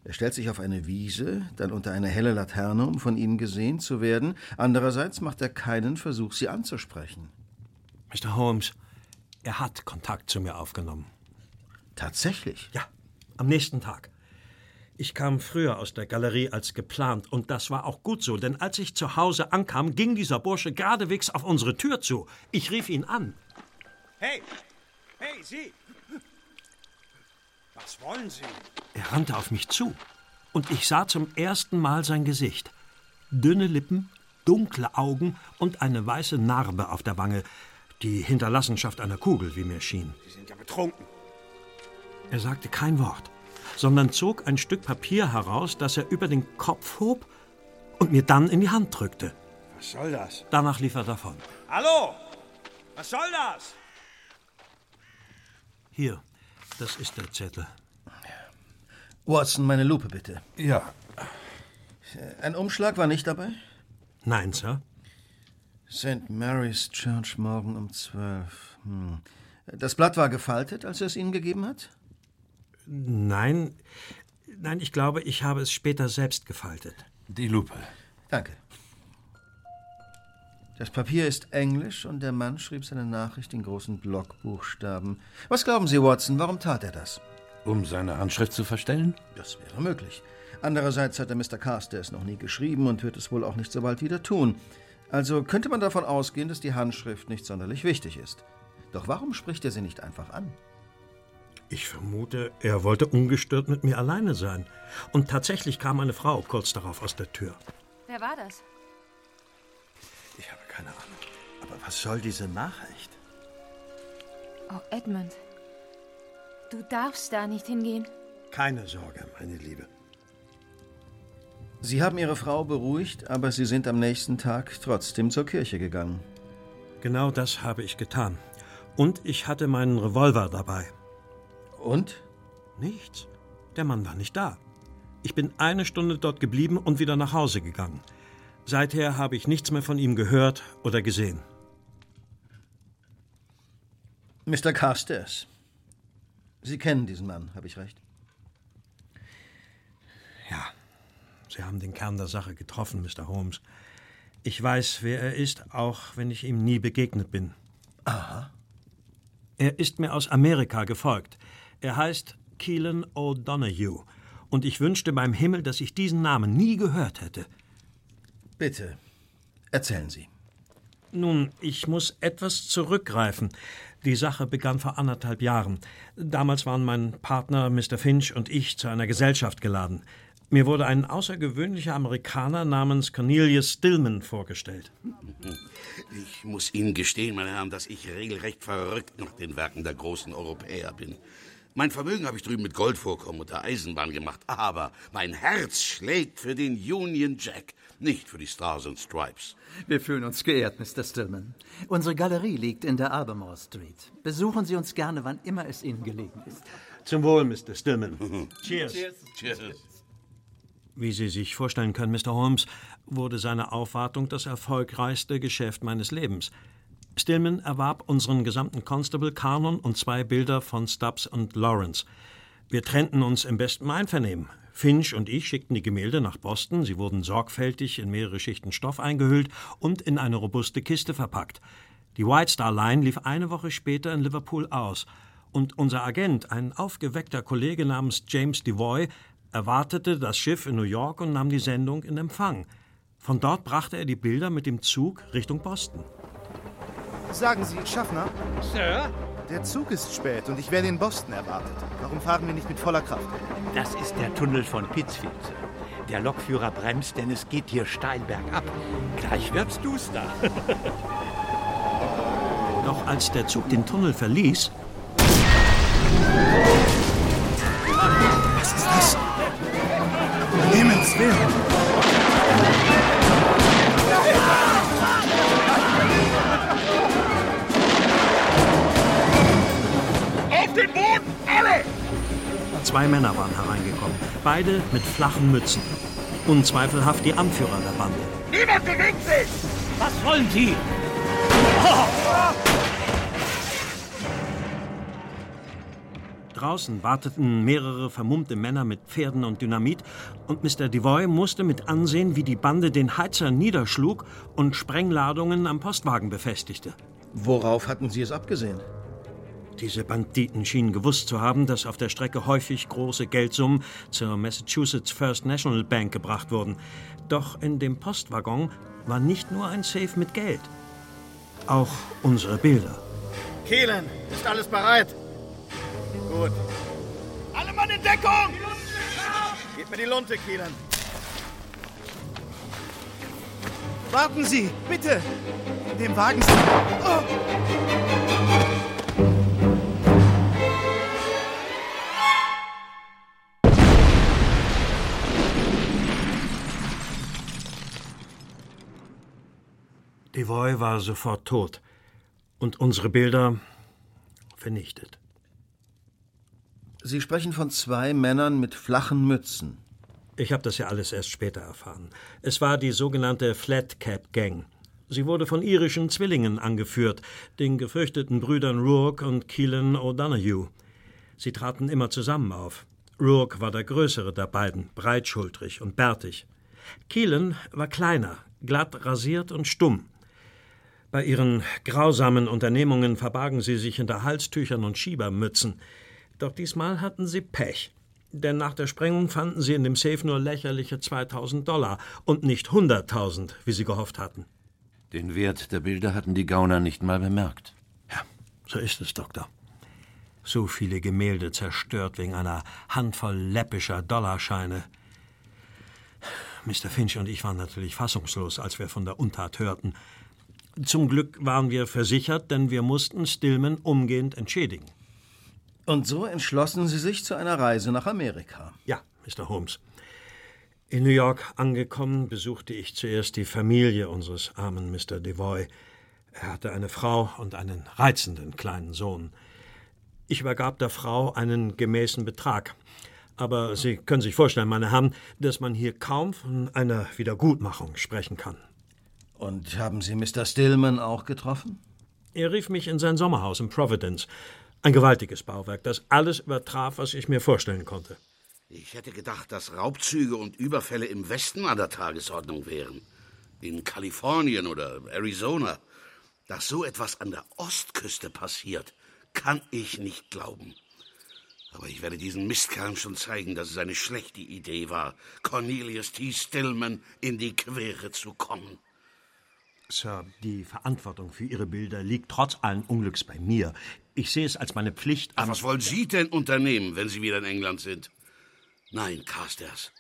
Er stellt sich auf eine Wiese, dann unter eine helle Laterne, um von Ihnen gesehen zu werden. Andererseits macht er keinen Versuch, Sie anzusprechen. Mr. Holmes, er hat Kontakt zu mir aufgenommen. Tatsächlich? Ja, am nächsten Tag. Ich kam früher aus der Galerie als geplant und das war auch gut so, denn als ich zu Hause ankam, ging dieser Bursche geradewegs auf unsere Tür zu. Ich rief ihn an. Hey! Hey, Sie! Was wollen Sie? Er rannte auf mich zu und ich sah zum ersten Mal sein Gesicht. Dünne Lippen, dunkle Augen und eine weiße Narbe auf der Wange, die Hinterlassenschaft einer Kugel, wie mir schien. Sie sind ja betrunken. Er sagte kein Wort, sondern zog ein Stück Papier heraus, das er über den Kopf hob und mir dann in die Hand drückte. Was soll das? Danach lief er davon. Hallo! Was soll das? Hier, das ist der Zettel. Watson, meine Lupe bitte. Ja. Ein Umschlag war nicht dabei? Nein, Sir. St. Mary's Church morgen um zwölf. Hm. Das Blatt war gefaltet, als er es Ihnen gegeben hat? Nein, nein, ich glaube, ich habe es später selbst gefaltet. Die Lupe. Danke. Das Papier ist englisch und der Mann schrieb seine Nachricht in großen Blockbuchstaben. Was glauben Sie, Watson, warum tat er das? Um seine Handschrift zu verstellen? Das wäre möglich. Andererseits hat der Mr. Carstairs noch nie geschrieben und wird es wohl auch nicht so bald wieder tun. Also könnte man davon ausgehen, dass die Handschrift nicht sonderlich wichtig ist. Doch warum spricht er sie nicht einfach an? Ich vermute, er wollte ungestört mit mir alleine sein. Und tatsächlich kam eine Frau kurz darauf aus der Tür. Wer war das? Ich habe keine Ahnung. Aber was soll diese Nachricht? Oh, Edmund. Du darfst da nicht hingehen. Keine Sorge, meine Liebe. Sie haben Ihre Frau beruhigt, aber Sie sind am nächsten Tag trotzdem zur Kirche gegangen. Genau das habe ich getan. Und ich hatte meinen Revolver dabei. Und? Nichts. Der Mann war nicht da. Ich bin eine Stunde dort geblieben und wieder nach Hause gegangen. Seither habe ich nichts mehr von ihm gehört oder gesehen. Mr. Carstairs. Sie kennen diesen Mann, habe ich recht? Ja, Sie haben den Kern der Sache getroffen, Mr. Holmes. Ich weiß, wer er ist, auch wenn ich ihm nie begegnet bin. Aha. Er ist mir aus Amerika gefolgt. Er heißt Keelan O'Donoghue. Und ich wünschte beim Himmel, dass ich diesen Namen nie gehört hätte. Bitte, erzählen Sie. Nun, ich muss etwas zurückgreifen. Die Sache begann vor anderthalb Jahren. Damals waren mein Partner Mr. Finch und ich zu einer Gesellschaft geladen. Mir wurde ein außergewöhnlicher Amerikaner namens Cornelius Stillman vorgestellt. Ich muss Ihnen gestehen, meine Herren, dass ich regelrecht verrückt nach den Werken der großen Europäer bin. Mein Vermögen habe ich drüben mit Goldvorkommen und der Eisenbahn gemacht, aber mein Herz schlägt für den Union Jack, nicht für die Stars und Stripes. Wir fühlen uns geehrt, Mr. Stillman. Unsere Galerie liegt in der Albemarle Street. Besuchen Sie uns gerne, wann immer es Ihnen gelegen ist. Zum Wohl, Mr. Stillman. Cheers. Cheers. Cheers. Wie Sie sich vorstellen können, Mr. Holmes, wurde seine Aufwartung das erfolgreichste Geschäft meines Lebens. Stillman erwarb unseren gesamten Constable Kanon und zwei Bilder von Stubbs und Lawrence. Wir trennten uns im besten Einvernehmen. Finch und ich schickten die Gemälde nach Boston. Sie wurden sorgfältig in mehrere Schichten Stoff eingehüllt und in eine robuste Kiste verpackt. Die White Star Line lief eine Woche später in Liverpool aus. Und unser Agent, ein aufgeweckter Kollege namens James Devoy, erwartete das Schiff in New York und nahm die Sendung in Empfang. Von dort brachte er die Bilder mit dem Zug Richtung Boston. Sagen Sie, Schaffner? Sir? Der Zug ist spät und ich werde in Boston erwartet. Warum fahren wir nicht mit voller Kraft? Das ist der Tunnel von Pittsfield. Sir. Der Lokführer bremst, denn es geht hier steil bergab. Gleich wird's duster. Doch als der Zug den Tunnel verließ, Was ist das? Um den Boden, alle! zwei Männer waren hereingekommen, beide mit flachen Mützen. Unzweifelhaft die Anführer der Bande. Niemand bewegt sich! Was wollen Sie? Draußen warteten mehrere vermummte Männer mit Pferden und Dynamit und Mr. Devoy musste mit ansehen, wie die Bande den Heizer niederschlug und Sprengladungen am Postwagen befestigte. Worauf hatten Sie es abgesehen? Diese Banditen schienen gewusst zu haben, dass auf der Strecke häufig große Geldsummen zur Massachusetts First National Bank gebracht wurden. Doch in dem Postwaggon war nicht nur ein Safe mit Geld, auch unsere Bilder. Keelan, ist alles bereit? Gut. Alle Mann in Deckung! Gib mir die Lunte, Keelan. Warten Sie, bitte! In dem Wagen. Oh. Devoy war sofort tot und unsere Bilder vernichtet. Sie sprechen von zwei Männern mit flachen Mützen. Ich habe das ja alles erst später erfahren. Es war die sogenannte Flat Cap Gang. Sie wurde von irischen Zwillingen angeführt, den gefürchteten Brüdern Rourke und Keelan O'Donoghue. Sie traten immer zusammen auf. Rourke war der größere der beiden, breitschultrig und bärtig. Keelan war kleiner, glatt rasiert und stumm. Bei ihren grausamen Unternehmungen verbargen sie sich hinter Halstüchern und Schiebermützen. Doch diesmal hatten sie Pech. Denn nach der Sprengung fanden sie in dem Safe nur lächerliche 2000 Dollar und nicht 100.000, wie sie gehofft hatten. Den Wert der Bilder hatten die Gauner nicht mal bemerkt. Ja, so ist es, Doktor. So viele Gemälde zerstört wegen einer Handvoll läppischer Dollarscheine. Mr. Finch und ich waren natürlich fassungslos, als wir von der Untat hörten. Zum Glück waren wir versichert, denn wir mussten Stillman umgehend entschädigen. Und so entschlossen Sie sich zu einer Reise nach Amerika. Ja, Mr. Holmes. In New York angekommen, besuchte ich zuerst die Familie unseres armen Mr. Devoy. Er hatte eine Frau und einen reizenden kleinen Sohn. Ich übergab der Frau einen gemäßen Betrag. Aber Sie können sich vorstellen, meine Herren, dass man hier kaum von einer Wiedergutmachung sprechen kann. Und haben Sie Mr. Stillman auch getroffen? Er rief mich in sein Sommerhaus in Providence. Ein gewaltiges Bauwerk, das alles übertraf, was ich mir vorstellen konnte. Ich hätte gedacht, dass Raubzüge und Überfälle im Westen an der Tagesordnung wären. In Kalifornien oder Arizona. Dass so etwas an der Ostküste passiert, kann ich nicht glauben. Aber ich werde diesen Mistkerlen schon zeigen, dass es eine schlechte Idee war, Cornelius T. Stillman in die Quere zu kommen. Sir, die Verantwortung für Ihre Bilder liegt trotz allen Unglücks bei mir. Ich sehe es als meine Pflicht Ach, was wollen Sie denn unternehmen, wenn Sie wieder in England sind? Nein, Carstairs,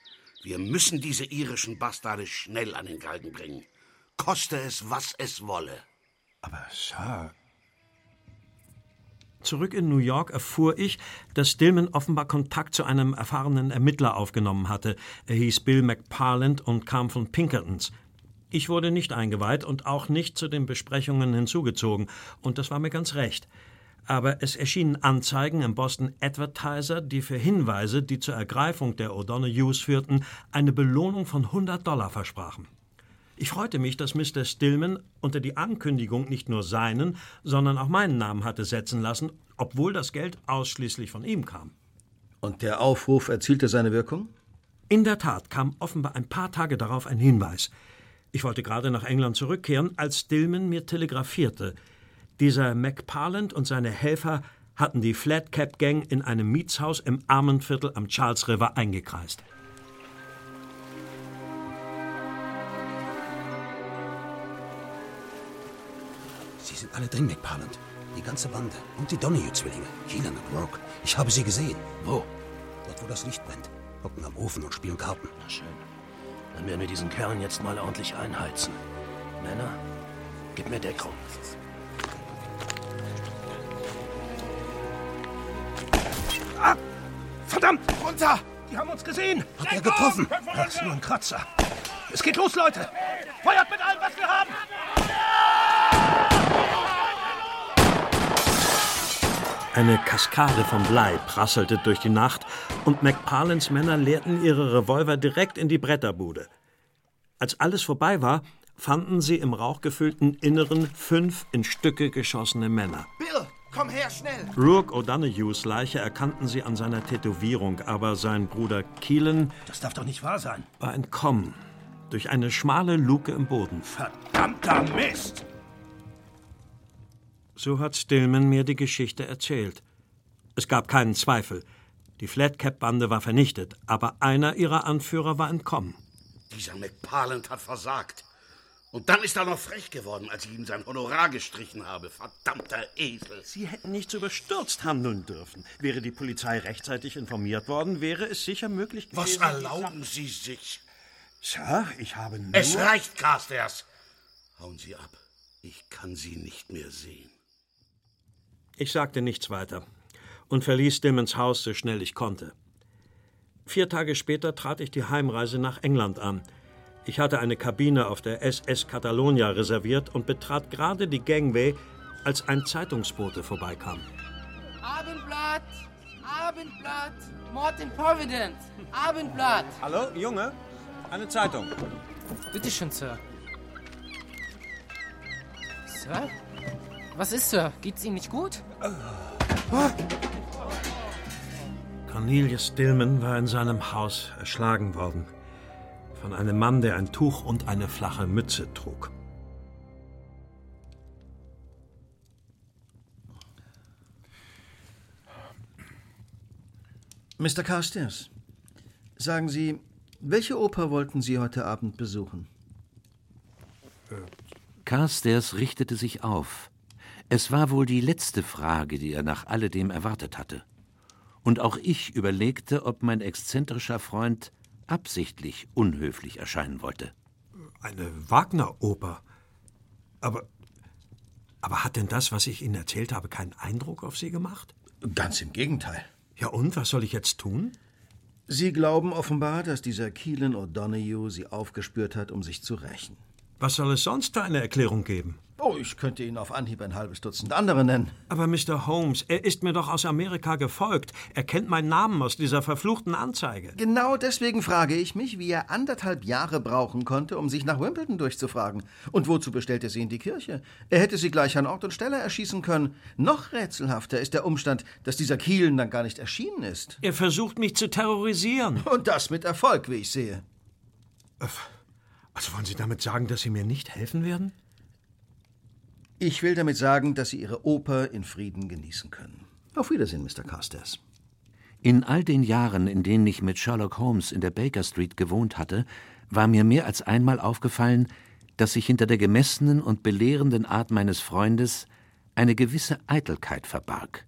wir müssen diese irischen Bastarde schnell an den Galgen bringen. Koste es, was es wolle. Aber, Sir. Zurück in New York erfuhr ich, dass Stillman offenbar Kontakt zu einem erfahrenen Ermittler aufgenommen hatte. Er hieß Bill McParland und kam von Pinkertons. Ich wurde nicht eingeweiht und auch nicht zu den Besprechungen hinzugezogen, und das war mir ganz recht. Aber es erschienen Anzeigen im Boston Advertiser, die für Hinweise, die zur Ergreifung der O'Donoghues führten, eine Belohnung von 100 Dollar versprachen. Ich freute mich, dass Mr. Stillman unter die Ankündigung nicht nur seinen, sondern auch meinen Namen hatte setzen lassen, obwohl das Geld ausschließlich von ihm kam. Und der Aufruf erzielte seine Wirkung? In der Tat kam offenbar ein paar Tage darauf ein Hinweis. Ich wollte gerade nach England zurückkehren, als Stillman mir telegrafierte. Dieser McParland und seine Helfer hatten die Flat Cap Gang in einem Mietshaus im Armenviertel am Charles River eingekreist. Sie sind alle drin, McParland. Die ganze Bande. Und die Donahue-Zwillinge. Keelan und Rourke. Ich habe sie gesehen. Wo? Dort, wo das Licht brennt. Hocken am Ofen und spielen Karten. Na schön. Dann werden wir diesen Kerlen jetzt mal ordentlich einheizen. Männer, gib mir Deckung. Ah! Verdammt! Runter! Die haben uns gesehen! Hat er getroffen? Ach, ist nur ein Kratzer. Es geht los, Leute! Feuert mit allem, was wir haben! Eine Kaskade von Blei prasselte durch die Nacht und McParlands Männer leerten ihre Revolver direkt in die Bretterbude. Als alles vorbei war, fanden sie im rauchgefüllten Inneren fünf in Stücke geschossene Männer. Bill, Komm her, schnell! Rourke O'Donohues Leiche erkannten sie an seiner Tätowierung, aber sein Bruder Keelan Das darf doch nicht wahr sein. war entkommen. Durch eine schmale Luke im Boden. Verdammter Mist! So hat Stillman mir die Geschichte erzählt. Es gab keinen Zweifel. Die Flatcap-Bande war vernichtet, aber einer ihrer Anführer war entkommen. Dieser McParland hat versagt. Und dann ist er noch frech geworden, als ich ihm sein Honorar gestrichen habe. Verdammter Esel. Sie hätten nicht so überstürzt handeln dürfen. Wäre die Polizei rechtzeitig informiert worden, wäre es sicher möglich Was gewesen. erlauben Sie sich? Sir, ich habe nur... Es reicht, Carstairs. Hauen Sie ab. Ich kann Sie nicht mehr sehen. Ich sagte nichts weiter und verließ Stillmans Haus so schnell ich konnte. Vier Tage später trat ich die Heimreise nach England an. Ich hatte eine Kabine auf der SS Catalonia reserviert und betrat gerade die Gangway, als ein Zeitungsbote vorbeikam. Abendblatt! Abendblatt! Mord in Providence! Abendblatt! Hallo, Junge? Eine Zeitung. Bitte schön, Sir. Sir? Was ist, Sir? Geht's Ihnen nicht gut? Cornelius Stillman war in seinem Haus erschlagen worden. Von einem Mann, der ein Tuch und eine flache Mütze trug. Mr. Carstairs, sagen Sie, welche Oper wollten Sie heute Abend besuchen? Carstairs richtete sich auf. Es war wohl die letzte Frage, die er nach alledem erwartet hatte. Und auch ich überlegte, ob mein exzentrischer Freund absichtlich unhöflich erscheinen wollte. Eine Wagner-Oper. Aber. Aber hat denn das, was ich Ihnen erzählt habe, keinen Eindruck auf Sie gemacht? Ganz im Gegenteil. Ja, und was soll ich jetzt tun? Sie glauben offenbar, dass dieser Keelan O'Donoghue Sie aufgespürt hat, um sich zu rächen. Was soll es sonst für eine Erklärung geben? Oh, ich könnte Ihnen auf Anhieb ein halbes Dutzend andere nennen. Aber Mr. Holmes, er ist mir doch aus Amerika gefolgt. Er kennt meinen Namen aus dieser verfluchten Anzeige. Genau deswegen frage ich mich, wie er anderthalb Jahre brauchen konnte, um sich nach Wimbledon durchzufragen. Und wozu bestellt er sie in die Kirche? Er hätte sie gleich an Ort und Stelle erschießen können. Noch rätselhafter ist der Umstand, dass dieser Kielen dann gar nicht erschienen ist. Er versucht mich zu terrorisieren. Und das mit Erfolg, wie ich sehe. Also wollen Sie damit sagen, dass Sie mir nicht helfen werden? Ich will damit sagen, dass Sie Ihre Oper in Frieden genießen können. Auf Wiedersehen, Mr. Carstairs. In all den Jahren, in denen ich mit Sherlock Holmes in der Baker Street gewohnt hatte, war mir mehr als einmal aufgefallen, dass sich hinter der gemessenen und belehrenden Art meines Freundes eine gewisse Eitelkeit verbarg.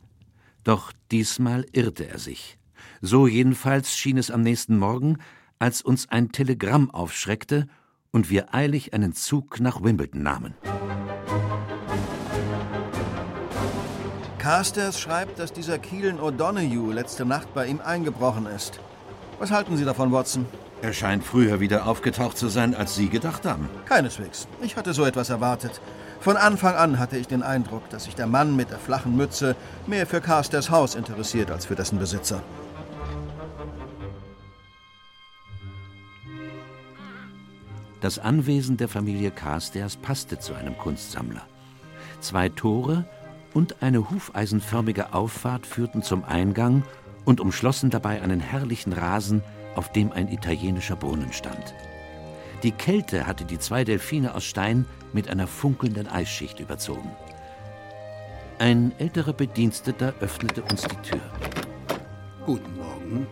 Doch diesmal irrte er sich. So jedenfalls schien es am nächsten Morgen, als uns ein Telegramm aufschreckte und wir eilig einen Zug nach Wimbledon nahmen. Carstairs schreibt, dass dieser Keelan O'Donoghue letzte Nacht bei ihm eingebrochen ist. Was halten Sie davon, Watson? Er scheint früher wieder aufgetaucht zu sein, als Sie gedacht haben. Keineswegs. Ich hatte so etwas erwartet. Von Anfang an hatte ich den Eindruck, dass sich der Mann mit der flachen Mütze mehr für Carstairs Haus interessiert als für dessen Besitzer. Das Anwesen der Familie Carstairs passte zu einem Kunstsammler. Zwei Tore und eine hufeisenförmige Auffahrt führten zum Eingang und umschlossen dabei einen herrlichen Rasen, auf dem ein italienischer Brunnen stand. Die Kälte hatte die zwei Delfine aus Stein mit einer funkelnden Eisschicht überzogen. Ein älterer Bediensteter öffnete uns die Tür. Guten Morgen.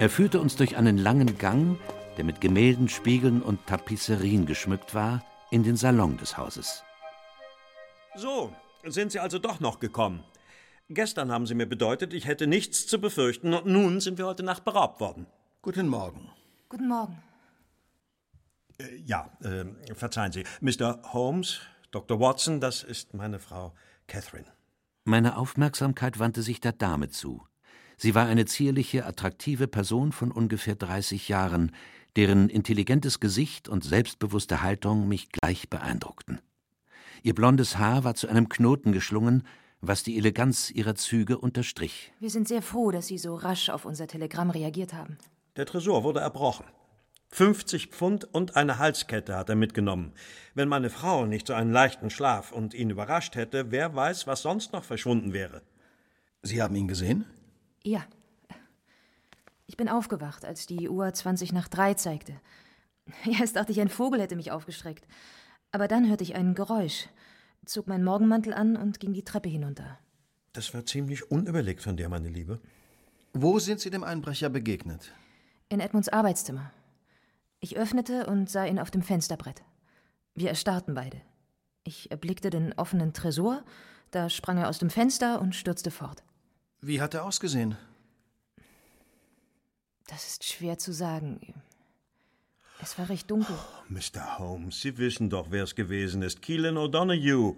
Er führte uns durch einen langen Gang, der mit Gemälden, Spiegeln und Tapisserien geschmückt war, in den Salon des Hauses. So, sind Sie also doch noch gekommen. Gestern haben Sie mir bedeutet, ich hätte nichts zu befürchten und nun sind wir heute Nacht beraubt worden. Guten Morgen. Guten Morgen. Äh, ja, äh, verzeihen Sie. Mr. Holmes, Dr. Watson, das ist meine Frau Catherine. Meine Aufmerksamkeit wandte sich der Dame zu. Sie war eine zierliche, attraktive Person von ungefähr 30 Jahren, deren intelligentes Gesicht und selbstbewusste Haltung mich gleich beeindruckten. Ihr blondes Haar war zu einem Knoten geschlungen, was die Eleganz ihrer Züge unterstrich. Wir sind sehr froh, dass Sie so rasch auf unser Telegramm reagiert haben. Der Tresor wurde erbrochen. 50 Pfund und eine Halskette hat er mitgenommen. Wenn meine Frau nicht so einen leichten Schlaf und ihn überrascht hätte, wer weiß, was sonst noch verschwunden wäre. Sie haben ihn gesehen? Ja. Ich bin aufgewacht, als die Uhr 20 nach drei zeigte. Erst dachte ich, ein Vogel hätte mich aufgeschreckt. Aber dann hörte ich ein Geräusch, zog meinen Morgenmantel an und ging die Treppe hinunter. Das war ziemlich unüberlegt von dir, meine Liebe. Wo sind Sie dem Einbrecher begegnet? In Edmunds Arbeitszimmer. Ich öffnete und sah ihn auf dem Fensterbrett. Wir erstarrten beide. Ich erblickte den offenen Tresor, da sprang er aus dem Fenster und stürzte fort. Wie hat er ausgesehen? Das ist schwer zu sagen. Es war recht dunkel. Mr. Holmes, Sie wissen doch, wer es gewesen ist. Keelan O'Donoghue.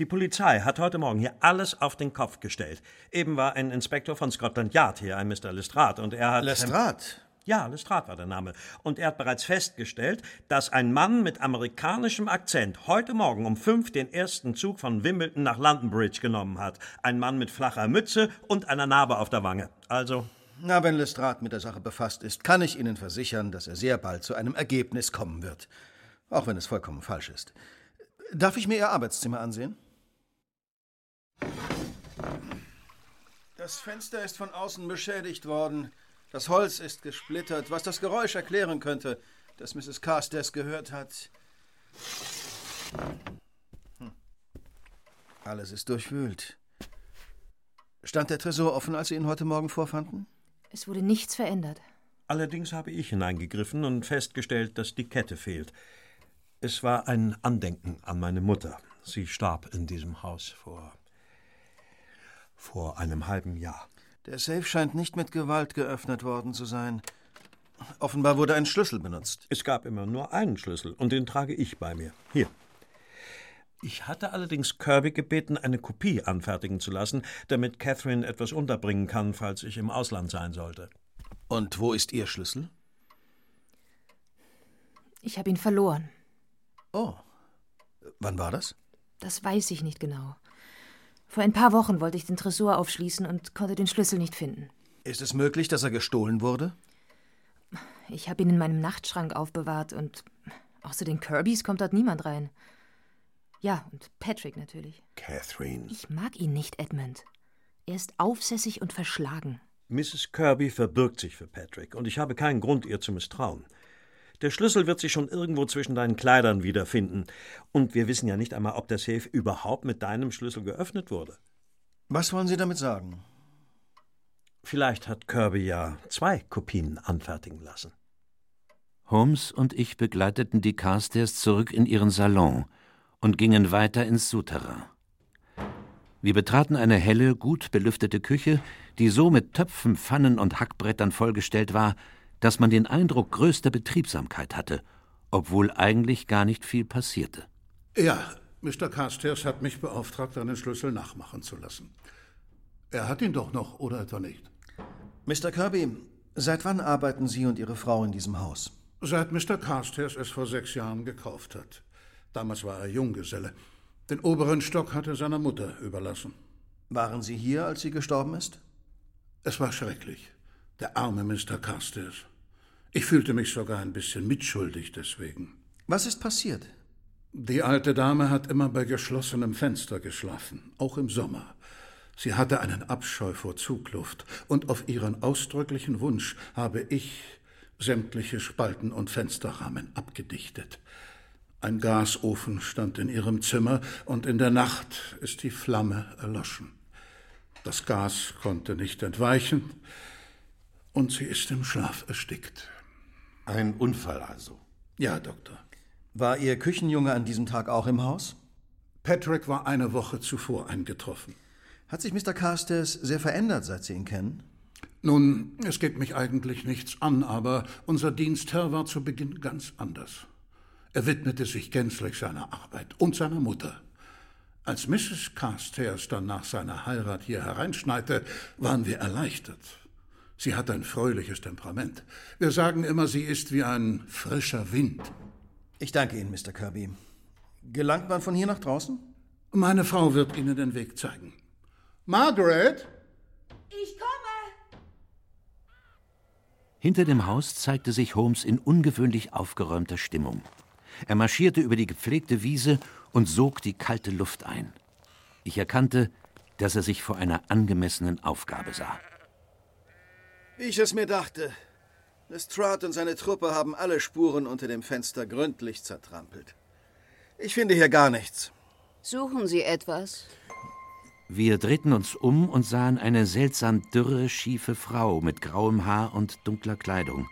Die Polizei hat heute Morgen hier alles auf den Kopf gestellt. Eben war ein Inspektor von Scotland Yard hier, ein Mr. Lestrade, und er hat. Lestrade? Ja, Lestrade war der Name. Und er hat bereits festgestellt, dass ein Mann mit amerikanischem Akzent heute Morgen um fünf den ersten Zug von Wimbledon nach London Bridge genommen hat. Ein Mann mit flacher Mütze und einer Narbe auf der Wange. Also. Na, wenn Lestrade mit der Sache befasst ist, kann ich Ihnen versichern, dass er sehr bald zu einem Ergebnis kommen wird. Auch wenn es vollkommen falsch ist. Darf ich mir Ihr Arbeitszimmer ansehen? Das Fenster ist von außen beschädigt worden. Das Holz ist gesplittert, was das Geräusch erklären könnte, das Mrs. Carstairs gehört hat. Hm. Alles ist durchwühlt. Stand der Tresor offen, als Sie ihn heute Morgen vorfanden? Es wurde nichts verändert. Allerdings habe ich hineingegriffen und festgestellt, dass die Kette fehlt. Es war ein Andenken an meine Mutter. Sie starb in diesem Haus vor. vor einem halben Jahr. Der Safe scheint nicht mit Gewalt geöffnet worden zu sein. Offenbar wurde ein Schlüssel benutzt. Es gab immer nur einen Schlüssel und den trage ich bei mir. Hier. Ich hatte allerdings Kirby gebeten, eine Kopie anfertigen zu lassen, damit Catherine etwas unterbringen kann, falls ich im Ausland sein sollte. Und wo ist Ihr Schlüssel? Ich habe ihn verloren. Oh. Wann war das? Das weiß ich nicht genau. Vor ein paar Wochen wollte ich den Tresor aufschließen und konnte den Schlüssel nicht finden. Ist es möglich, dass er gestohlen wurde? Ich habe ihn in meinem Nachtschrank aufbewahrt und außer den Kirbys kommt dort niemand rein. Ja, und Patrick natürlich. Catherine. Ich mag ihn nicht, Edmund. Er ist aufsässig und verschlagen. Mrs. Kirby verbirgt sich für Patrick und ich habe keinen Grund, ihr zu misstrauen. Der Schlüssel wird sich schon irgendwo zwischen deinen Kleidern wiederfinden. Und wir wissen ja nicht einmal, ob der Safe überhaupt mit deinem Schlüssel geöffnet wurde. Was wollen Sie damit sagen? Vielleicht hat Kirby ja zwei Kopien anfertigen lassen. Holmes und ich begleiteten die Carstairs zurück in ihren Salon und gingen weiter ins Souterrain. Wir betraten eine helle, gut belüftete Küche, die so mit Töpfen, Pfannen und Hackbrettern vollgestellt war, dass man den Eindruck größter Betriebsamkeit hatte, obwohl eigentlich gar nicht viel passierte. Ja, Mr. Carstairs hat mich beauftragt, einen Schlüssel nachmachen zu lassen. Er hat ihn doch noch, oder etwa nicht? Mr. Kirby, seit wann arbeiten Sie und Ihre Frau in diesem Haus? Seit Mr. Carstairs es vor sechs Jahren gekauft hat. Damals war er Junggeselle. Den oberen Stock hat er seiner Mutter überlassen. Waren Sie hier, als sie gestorben ist? Es war schrecklich. Der arme Mr. Carstairs. Ich fühlte mich sogar ein bisschen mitschuldig deswegen. Was ist passiert? Die alte Dame hat immer bei geschlossenem Fenster geschlafen, auch im Sommer. Sie hatte einen Abscheu vor Zugluft, und auf ihren ausdrücklichen Wunsch habe ich sämtliche Spalten und Fensterrahmen abgedichtet. Ein Gasofen stand in ihrem Zimmer, und in der Nacht ist die Flamme erloschen. Das Gas konnte nicht entweichen, und sie ist im Schlaf erstickt. Ein Unfall also? Ja, Doktor. War Ihr Küchenjunge an diesem Tag auch im Haus? Patrick war eine Woche zuvor eingetroffen. Hat sich Mr. Carstairs sehr verändert, seit Sie ihn kennen? Nun, es geht mich eigentlich nichts an, aber unser Dienstherr war zu Beginn ganz anders. Er widmete sich gänzlich seiner Arbeit und seiner Mutter. Als Mrs. Carstairs dann nach seiner Heirat hier hereinschneite, waren wir erleichtert. Sie hat ein fröhliches Temperament. Wir sagen immer, sie ist wie ein frischer Wind. Ich danke Ihnen, Mr. Kirby. Gelangt man von hier nach draußen? Meine Frau wird Ihnen den Weg zeigen. Margaret? Ich komme! Hinter dem Haus zeigte sich Holmes in ungewöhnlich aufgeräumter Stimmung. Er marschierte über die gepflegte Wiese und sog die kalte Luft ein. Ich erkannte, dass er sich vor einer angemessenen Aufgabe sah. Wie ich es mir dachte. Lestrade und seine Truppe haben alle Spuren unter dem Fenster gründlich zertrampelt. Ich finde hier gar nichts. Suchen Sie etwas? Wir drehten uns um und sahen eine seltsam dürre, schiefe Frau mit grauem Haar und dunkler Kleidung.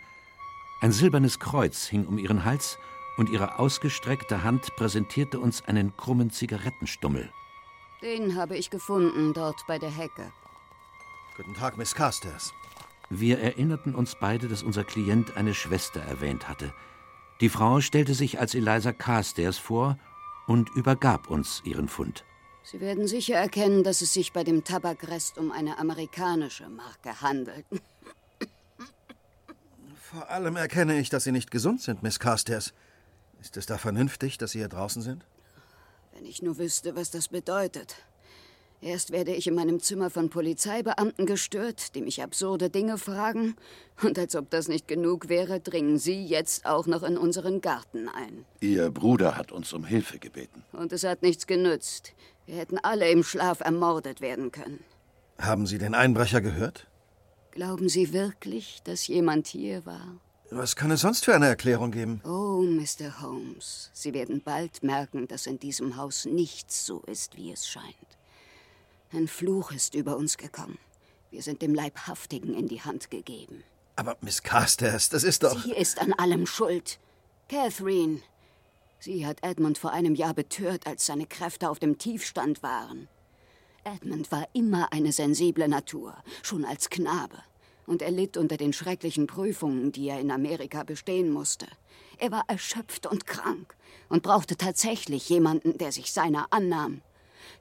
Ein silbernes Kreuz hing um ihren Hals und ihre ausgestreckte Hand präsentierte uns einen krummen Zigarettenstummel. Den habe ich gefunden, dort bei der Hecke. Guten Tag, Miss Carstairs. Wir erinnerten uns beide, dass unser Klient eine Schwester erwähnt hatte. Die Frau stellte sich als Eliza Carstairs vor und übergab uns ihren Fund. Sie werden sicher erkennen, dass es sich bei dem Tabakrest um eine amerikanische Marke handelt. Vor allem erkenne ich, dass Sie nicht gesund sind, Miss Carstairs. Ist es da vernünftig, dass Sie hier draußen sind? Wenn ich nur wüsste, was das bedeutet. Erst werde ich in meinem Zimmer von Polizeibeamten gestört, die mich absurde Dinge fragen. Und als ob das nicht genug wäre, dringen Sie jetzt auch noch in unseren Garten ein. Ihr Bruder hat uns um Hilfe gebeten. Und es hat nichts genützt. Wir hätten alle im Schlaf ermordet werden können. Haben Sie den Einbrecher gehört? Glauben Sie wirklich, dass jemand hier war? Was kann es sonst für eine Erklärung geben? Oh, Mr. Holmes, Sie werden bald merken, dass in diesem Haus nichts so ist, wie es scheint. Ein Fluch ist über uns gekommen. Wir sind dem Leibhaftigen in die Hand gegeben. Aber Miss Carstairs, das ist doch. Sie ist an allem schuld. Catherine. Sie hat Edmund vor einem Jahr betört, als seine Kräfte auf dem Tiefstand waren. Edmund war immer eine sensible Natur, schon als Knabe. Und er litt unter den schrecklichen Prüfungen, die er in Amerika bestehen musste. Er war erschöpft und krank und brauchte tatsächlich jemanden, der sich seiner annahm.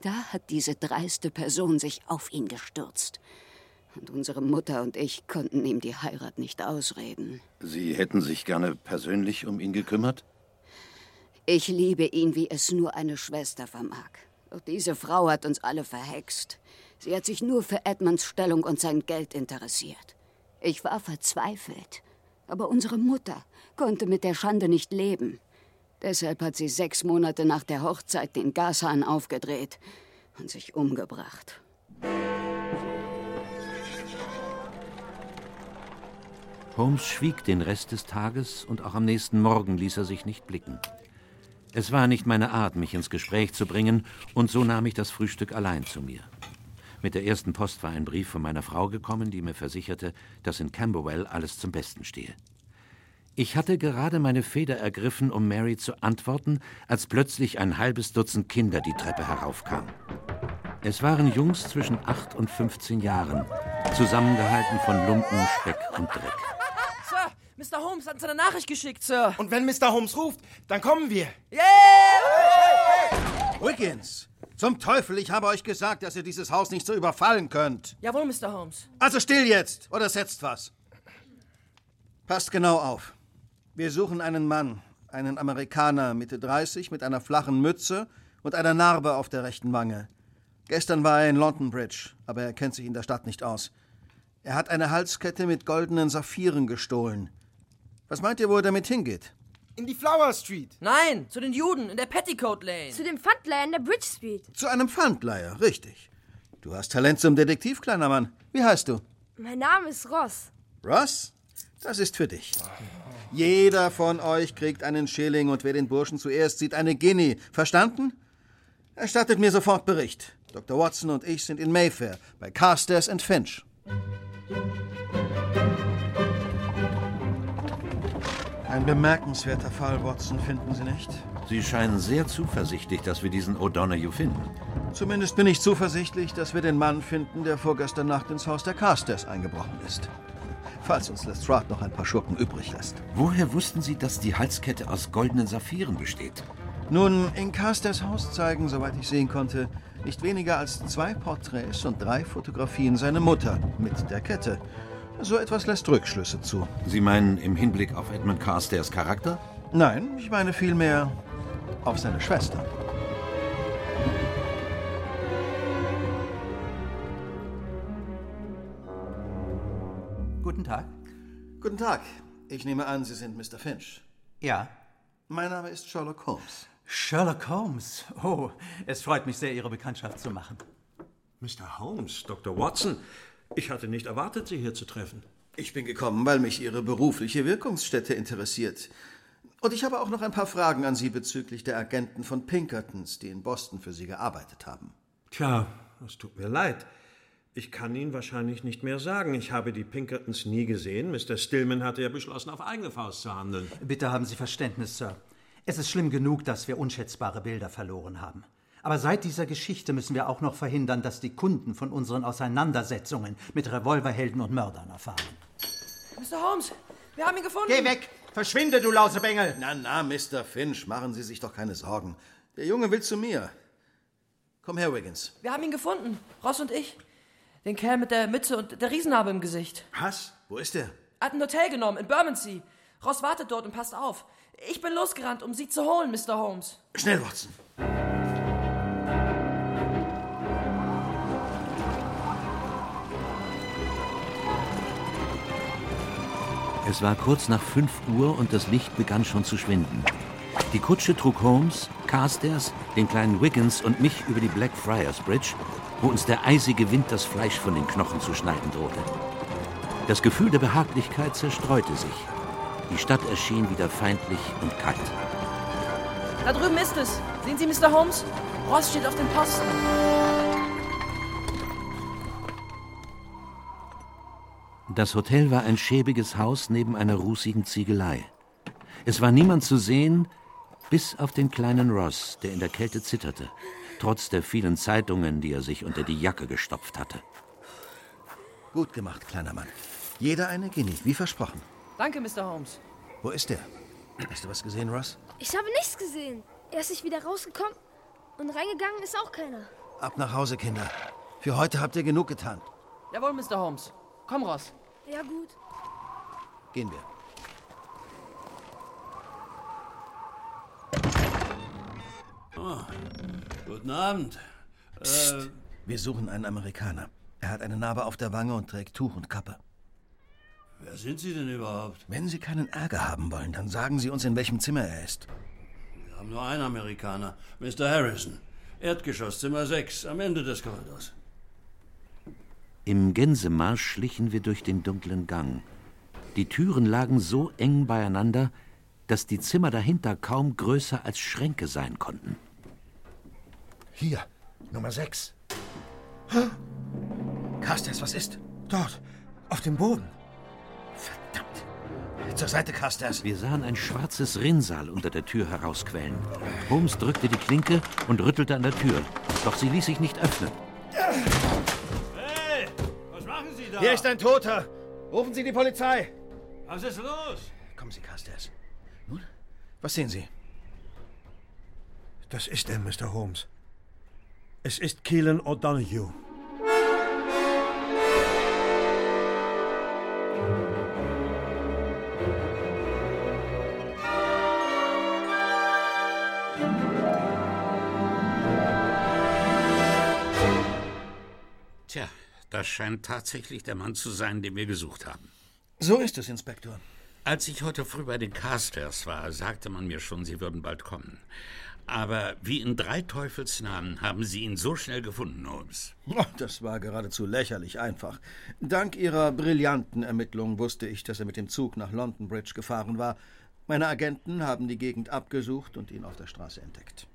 Da hat diese dreiste Person sich auf ihn gestürzt. Und unsere Mutter und ich konnten ihm die Heirat nicht ausreden. Sie hätten sich gerne persönlich um ihn gekümmert? Ich liebe ihn, wie es nur eine Schwester vermag. Doch diese Frau hat uns alle verhext. Sie hat sich nur für Edmunds Stellung und sein Geld interessiert. Ich war verzweifelt. Aber unsere Mutter konnte mit der Schande nicht leben. Deshalb hat sie sechs Monate nach der Hochzeit den Gashahn aufgedreht und sich umgebracht. Holmes schwieg den Rest des Tages und auch am nächsten Morgen ließ er sich nicht blicken. Es war nicht meine Art, mich ins Gespräch zu bringen, und so nahm ich das Frühstück allein zu mir. Mit der ersten Post war ein Brief von meiner Frau gekommen, die mir versicherte, dass in Camberwell alles zum Besten stehe. Ich hatte gerade meine Feder ergriffen, um Mary zu antworten, als plötzlich ein halbes Dutzend Kinder die Treppe heraufkamen. Es waren Jungs zwischen acht und 15 Jahren, zusammengehalten von Lumpen, Speck und Dreck. Sir, Mr. Holmes hat uns eine Nachricht geschickt, Sir. Und wenn Mr. Holmes ruft, dann kommen wir. Yeah! Wiggins, zum Teufel, ich habe euch gesagt, dass ihr dieses Haus nicht so überfallen könnt. Jawohl, Mr. Holmes. Also still jetzt, oder setzt was. Passt genau auf. Wir suchen einen Mann, einen Amerikaner, Mitte 30, mit einer flachen Mütze und einer Narbe auf der rechten Wange. Gestern war er in London Bridge, aber er kennt sich in der Stadt nicht aus. Er hat eine Halskette mit goldenen Saphiren gestohlen. Was meint ihr, wo er damit hingeht? In die Flower Street. Nein, zu den Juden in der Petticoat Lane. Zu dem Pfandleiher in der Bridge Street. Zu einem Pfandleiher, richtig. Du hast Talent zum Detektiv, kleiner Mann. Wie heißt du? Mein Name ist Ross. Ross? Das ist für dich. Jeder von euch kriegt einen Schilling und wer den Burschen zuerst sieht, eine Guinea. Verstanden? Erstattet mir sofort Bericht. Dr. Watson und ich sind in Mayfair bei Carstairs and Finch. Ein bemerkenswerter Fall, Watson, finden Sie nicht? Sie scheinen sehr zuversichtlich, dass wir diesen O'Donoghue finden. Zumindest bin ich zuversichtlich, dass wir den Mann finden, der vorgestern Nacht ins Haus der Carstairs eingebrochen ist. Falls uns Lestrade noch ein paar Schurken übrig lässt. Woher wussten Sie, dass die Halskette aus goldenen Saphiren besteht? Nun, in Carstairs Haus zeigen, soweit ich sehen konnte, nicht weniger als zwei Porträts und drei Fotografien seiner Mutter mit der Kette. So etwas lässt Rückschlüsse zu. Sie meinen im Hinblick auf Edmund Carstairs Charakter? Nein, ich meine vielmehr auf seine Schwester. Guten Tag. Guten Tag. Ich nehme an, Sie sind Mr. Finch. Ja. Mein Name ist Sherlock Holmes. Sherlock Holmes. Oh, es freut mich sehr, Ihre Bekanntschaft zu machen. Mr. Holmes, Dr. Watson, ich hatte nicht erwartet, Sie hier zu treffen. Ich bin gekommen, weil mich Ihre berufliche Wirkungsstätte interessiert. Und ich habe auch noch ein paar Fragen an Sie bezüglich der Agenten von Pinkertons, die in Boston für Sie gearbeitet haben. Tja, es tut mir leid. Ich kann Ihnen wahrscheinlich nicht mehr sagen. Ich habe die Pinkertons nie gesehen. Mr. Stillman hatte ja beschlossen, auf eigene Faust zu handeln. Bitte haben Sie Verständnis, Sir. Es ist schlimm genug, dass wir unschätzbare Bilder verloren haben. Aber seit dieser Geschichte müssen wir auch noch verhindern, dass die Kunden von unseren Auseinandersetzungen mit Revolverhelden und Mördern erfahren. Mr. Holmes, wir haben ihn gefunden. Geh weg! Verschwinde, du Lausebengel! Na, na, Mr. Finch, machen Sie sich doch keine Sorgen. Der Junge will zu mir. Komm her, Wiggins. Wir haben ihn gefunden. Ross und ich. Den Kerl mit der Mütze und der Riesennarbe im Gesicht. Was? Wo ist er? Er hat ein Hotel genommen in Bermondsey. Ross wartet dort und passt auf. Ich bin losgerannt, um Sie zu holen, Mr. Holmes. Schnell, Watson. Es war kurz nach 5 Uhr und das Licht begann schon zu schwinden. Die Kutsche trug Holmes, Carstairs, den kleinen Wiggins und mich über die Blackfriars Bridge, wo uns der eisige Wind das Fleisch von den Knochen zu schneiden drohte. Das Gefühl der Behaglichkeit zerstreute sich. Die Stadt erschien wieder feindlich und kalt. Da drüben ist es. Sehen Sie, Mr. Holmes? Ross steht auf dem Posten. Das Hotel war ein schäbiges Haus neben einer rußigen Ziegelei. Es war niemand zu sehen, bis auf den kleinen Ross, der in der Kälte zitterte, trotz der vielen Zeitungen, die er sich unter die Jacke gestopft hatte. Gut gemacht, kleiner Mann. Jeder eine Guinea, wie versprochen. Danke, Mr. Holmes. Wo ist der? Hast du was gesehen, Ross? Ich habe nichts gesehen. Er ist nicht wieder rausgekommen und reingegangen ist auch keiner. Ab nach Hause, Kinder. Für heute habt ihr genug getan. Jawohl, Mr. Holmes. Komm, Ross. Ja, gut. Gehen wir. Oh, guten Abend. Psst. Äh, Wir suchen einen Amerikaner. Er hat eine Narbe auf der Wange und trägt Tuch und Kappe. wer sind Sie denn überhaupt? Wenn Sie keinen Ärger haben wollen, dann sagen Sie uns, in welchem Zimmer er ist. Wir haben nur einen Amerikaner, Mr. Harrison. Erdgeschoss, Zimmer 6, am Ende des Korridors. Im Gänsemarsch schlichen wir durch den dunklen Gang. Die Türen lagen so eng beieinander, dass die Zimmer dahinter kaum größer als Schränke sein konnten. Hier, Nummer 6. Carstairs, was ist? Dort, auf dem Boden. Zur Seite, Carstairs. Wir sahen ein schwarzes Rinnsal unter der Tür herausquellen. Holmes drückte die Klinke und rüttelte an der Tür. Doch sie ließ sich nicht öffnen. Da? Hier ist ein Toter. Rufen Sie die Polizei. Was ist los? Kommen Sie, Carstairs. Nun, was sehen Sie? Das ist er, Mr. Holmes. Es ist Keelan O'Donoghue. Das scheint tatsächlich der Mann zu sein, den wir gesucht haben. So ist es, Inspektor. Als ich heute früh bei den Carstairs war, sagte man mir schon, sie würden bald kommen. Aber wie in drei Teufelsnamen haben Sie ihn so schnell gefunden, Holmes? Oh, Das war geradezu lächerlich einfach. Dank Ihrer brillanten Ermittlungen wusste ich, dass er mit dem Zug nach London Bridge gefahren war. Meine Agenten haben die Gegend abgesucht und ihn auf der Straße entdeckt.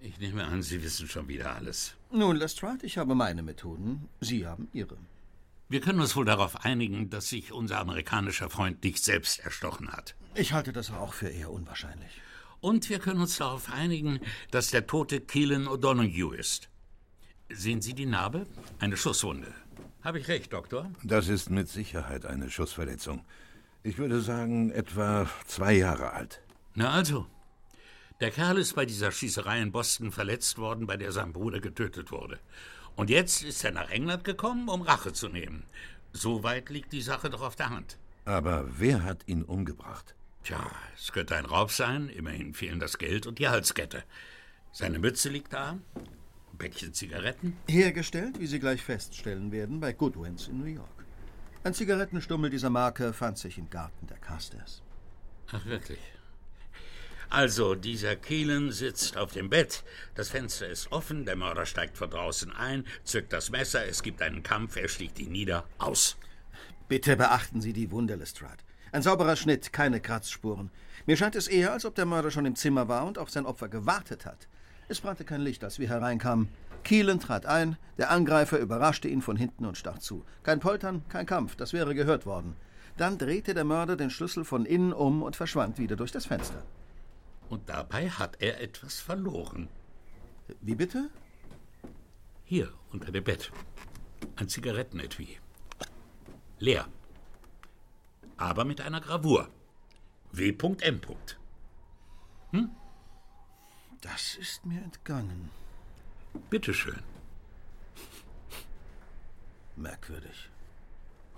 Ich nehme an, Sie wissen schon wieder alles. Nun, Lestrade, ich habe meine Methoden, Sie haben Ihre. Wir können uns wohl darauf einigen, dass sich unser amerikanischer Freund nicht selbst erstochen hat. Ich halte das auch für eher unwahrscheinlich. Und wir können uns darauf einigen, dass der Tote Keelan O'Donoghue ist. Sehen Sie die Narbe? Eine Schusswunde. Habe ich recht, Doktor? Das ist mit Sicherheit eine Schussverletzung. Ich würde sagen, etwa zwei Jahre alt. Na also. Der Kerl ist bei dieser Schießerei in Boston verletzt worden, bei der sein Bruder getötet wurde. Und jetzt ist er nach England gekommen, um Rache zu nehmen. So weit liegt die Sache doch auf der Hand. Aber wer hat ihn umgebracht? Tja, es könnte ein Raub sein. Immerhin fehlen das Geld und die Halskette. Seine Mütze liegt da. Ein Päckchen Zigaretten. Hergestellt, wie Sie gleich feststellen werden, bei Goodwins in New York. Ein Zigarettenstummel dieser Marke fand sich im Garten der Carstairs. Ach, wirklich? Also, dieser Keelan sitzt auf dem Bett, das Fenster ist offen, der Mörder steigt von draußen ein, zückt das Messer, es gibt einen Kampf, er schlägt ihn nieder, aus. Bitte beachten Sie die Wunde, Lestrade. Ein sauberer Schnitt, keine Kratzspuren. Mir scheint es eher, als ob der Mörder schon im Zimmer war und auf sein Opfer gewartet hat. Es brannte kein Licht, als wir hereinkamen. Keelan trat ein, der Angreifer überraschte ihn von hinten und stach zu. Kein Poltern, kein Kampf, das wäre gehört worden. Dann drehte der Mörder den Schlüssel von innen um und verschwand wieder durch das Fenster. Und dabei hat er etwas verloren. Wie bitte? Hier, unter dem Bett. Ein Zigarettenetui. Leer. Aber mit einer Gravur. W.M. Hm? Das ist mir entgangen. Bitteschön. Merkwürdig.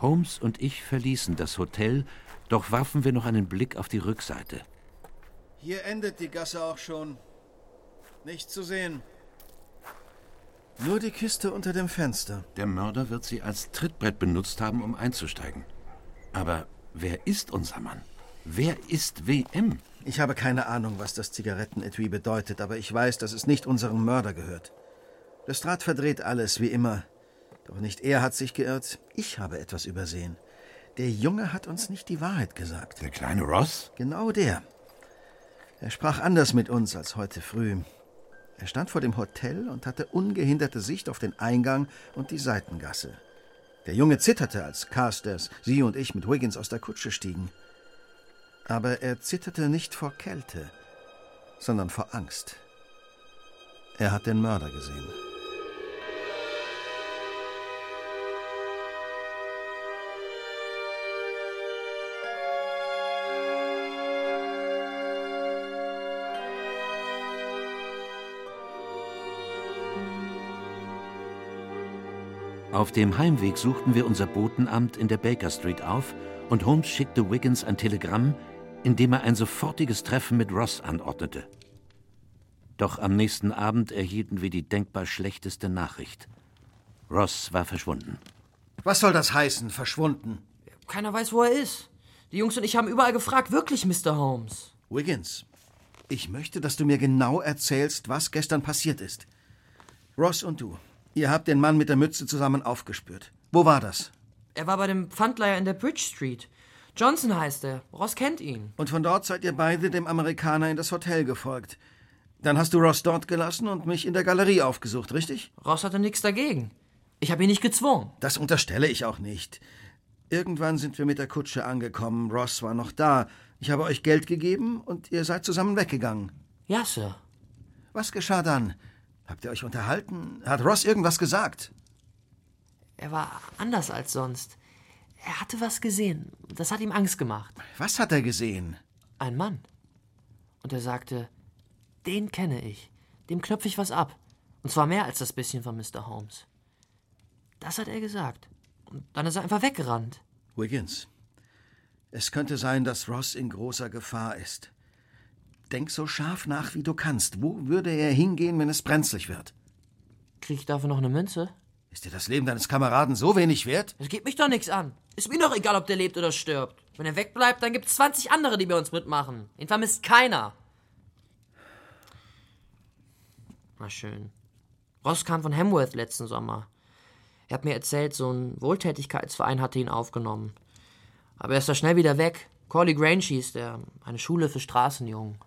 Holmes und ich verließen das Hotel, doch warfen wir noch einen Blick auf die Rückseite. Hier endet die Gasse auch schon. Nicht zu sehen. Nur die Kiste unter dem Fenster. Der Mörder wird sie als Trittbrett benutzt haben, um einzusteigen. Aber wer ist unser Mann? Wer ist WM? Ich habe keine Ahnung, was das Zigarettenetui bedeutet, aber ich weiß, dass es nicht unserem Mörder gehört. Lestrade verdreht alles, wie immer. Doch nicht er hat sich geirrt, ich habe etwas übersehen. Der Junge hat uns nicht die Wahrheit gesagt. Der kleine Ross? Genau der. Er sprach anders mit uns als heute früh. Er stand vor dem Hotel und hatte ungehinderte Sicht auf den Eingang und die Seitengasse. Der Junge zitterte, als Carstairs, Sie und ich mit Wiggins aus der Kutsche stiegen. Aber er zitterte nicht vor Kälte, sondern vor Angst. Er hat den Mörder gesehen. Auf dem Heimweg suchten wir unser Botenamt in der Baker Street auf und Holmes schickte Wiggins ein Telegramm, in dem er ein sofortiges Treffen mit Ross anordnete. Doch am nächsten Abend erhielten wir die denkbar schlechteste Nachricht. Ross war verschwunden. Was soll das heißen, verschwunden? Keiner weiß, wo er ist. Die Jungs und ich haben überall gefragt, wirklich, Mr. Holmes. Wiggins, ich möchte, dass du mir genau erzählst, was gestern passiert ist. Ross und du, ihr habt den Mann mit der Mütze zusammen aufgespürt. Wo war das? Er war bei dem Pfandleiher in der Bridge Street. Johnson heißt er. Ross kennt ihn. Und von dort seid ihr beide dem Amerikaner in das Hotel gefolgt. Dann hast du Ross dort gelassen und mich in der Galerie aufgesucht, richtig? Ross hatte nichts dagegen. Ich habe ihn nicht gezwungen. Das unterstelle ich auch nicht. Irgendwann sind wir mit der Kutsche angekommen. Ross war noch da. Ich habe euch Geld gegeben und ihr seid zusammen weggegangen. Ja, Sir. Was geschah dann? Habt ihr euch unterhalten? Hat Ross irgendwas gesagt? Er war anders als sonst. Er hatte was gesehen. Das hat ihm Angst gemacht. Was hat er gesehen? Ein Mann. Und er sagte, den kenne ich. Dem knöpfe ich was ab. Und zwar mehr als das bisschen von Mr. Holmes. Das hat er gesagt. Und dann ist er einfach weggerannt. Wiggins, es könnte sein, dass Ross in großer Gefahr ist. Denk so scharf nach, wie du kannst. Wo würde er hingehen, wenn es brenzlig wird? Krieg ich dafür noch eine Münze? Ist dir das Leben deines Kameraden so wenig wert? Es geht mich doch nichts an. Ist mir doch egal, ob der lebt oder stirbt. Wenn er wegbleibt, dann gibt's 20 andere, die bei uns mitmachen. Ihn vermisst keiner. War schön. Ross kam von Hamworth letzten Sommer. Er hat mir erzählt, so ein Wohltätigkeitsverein hatte ihn aufgenommen. Aber er ist da schnell wieder weg. Corley Grange hieß der. Eine Schule für Straßenjungen.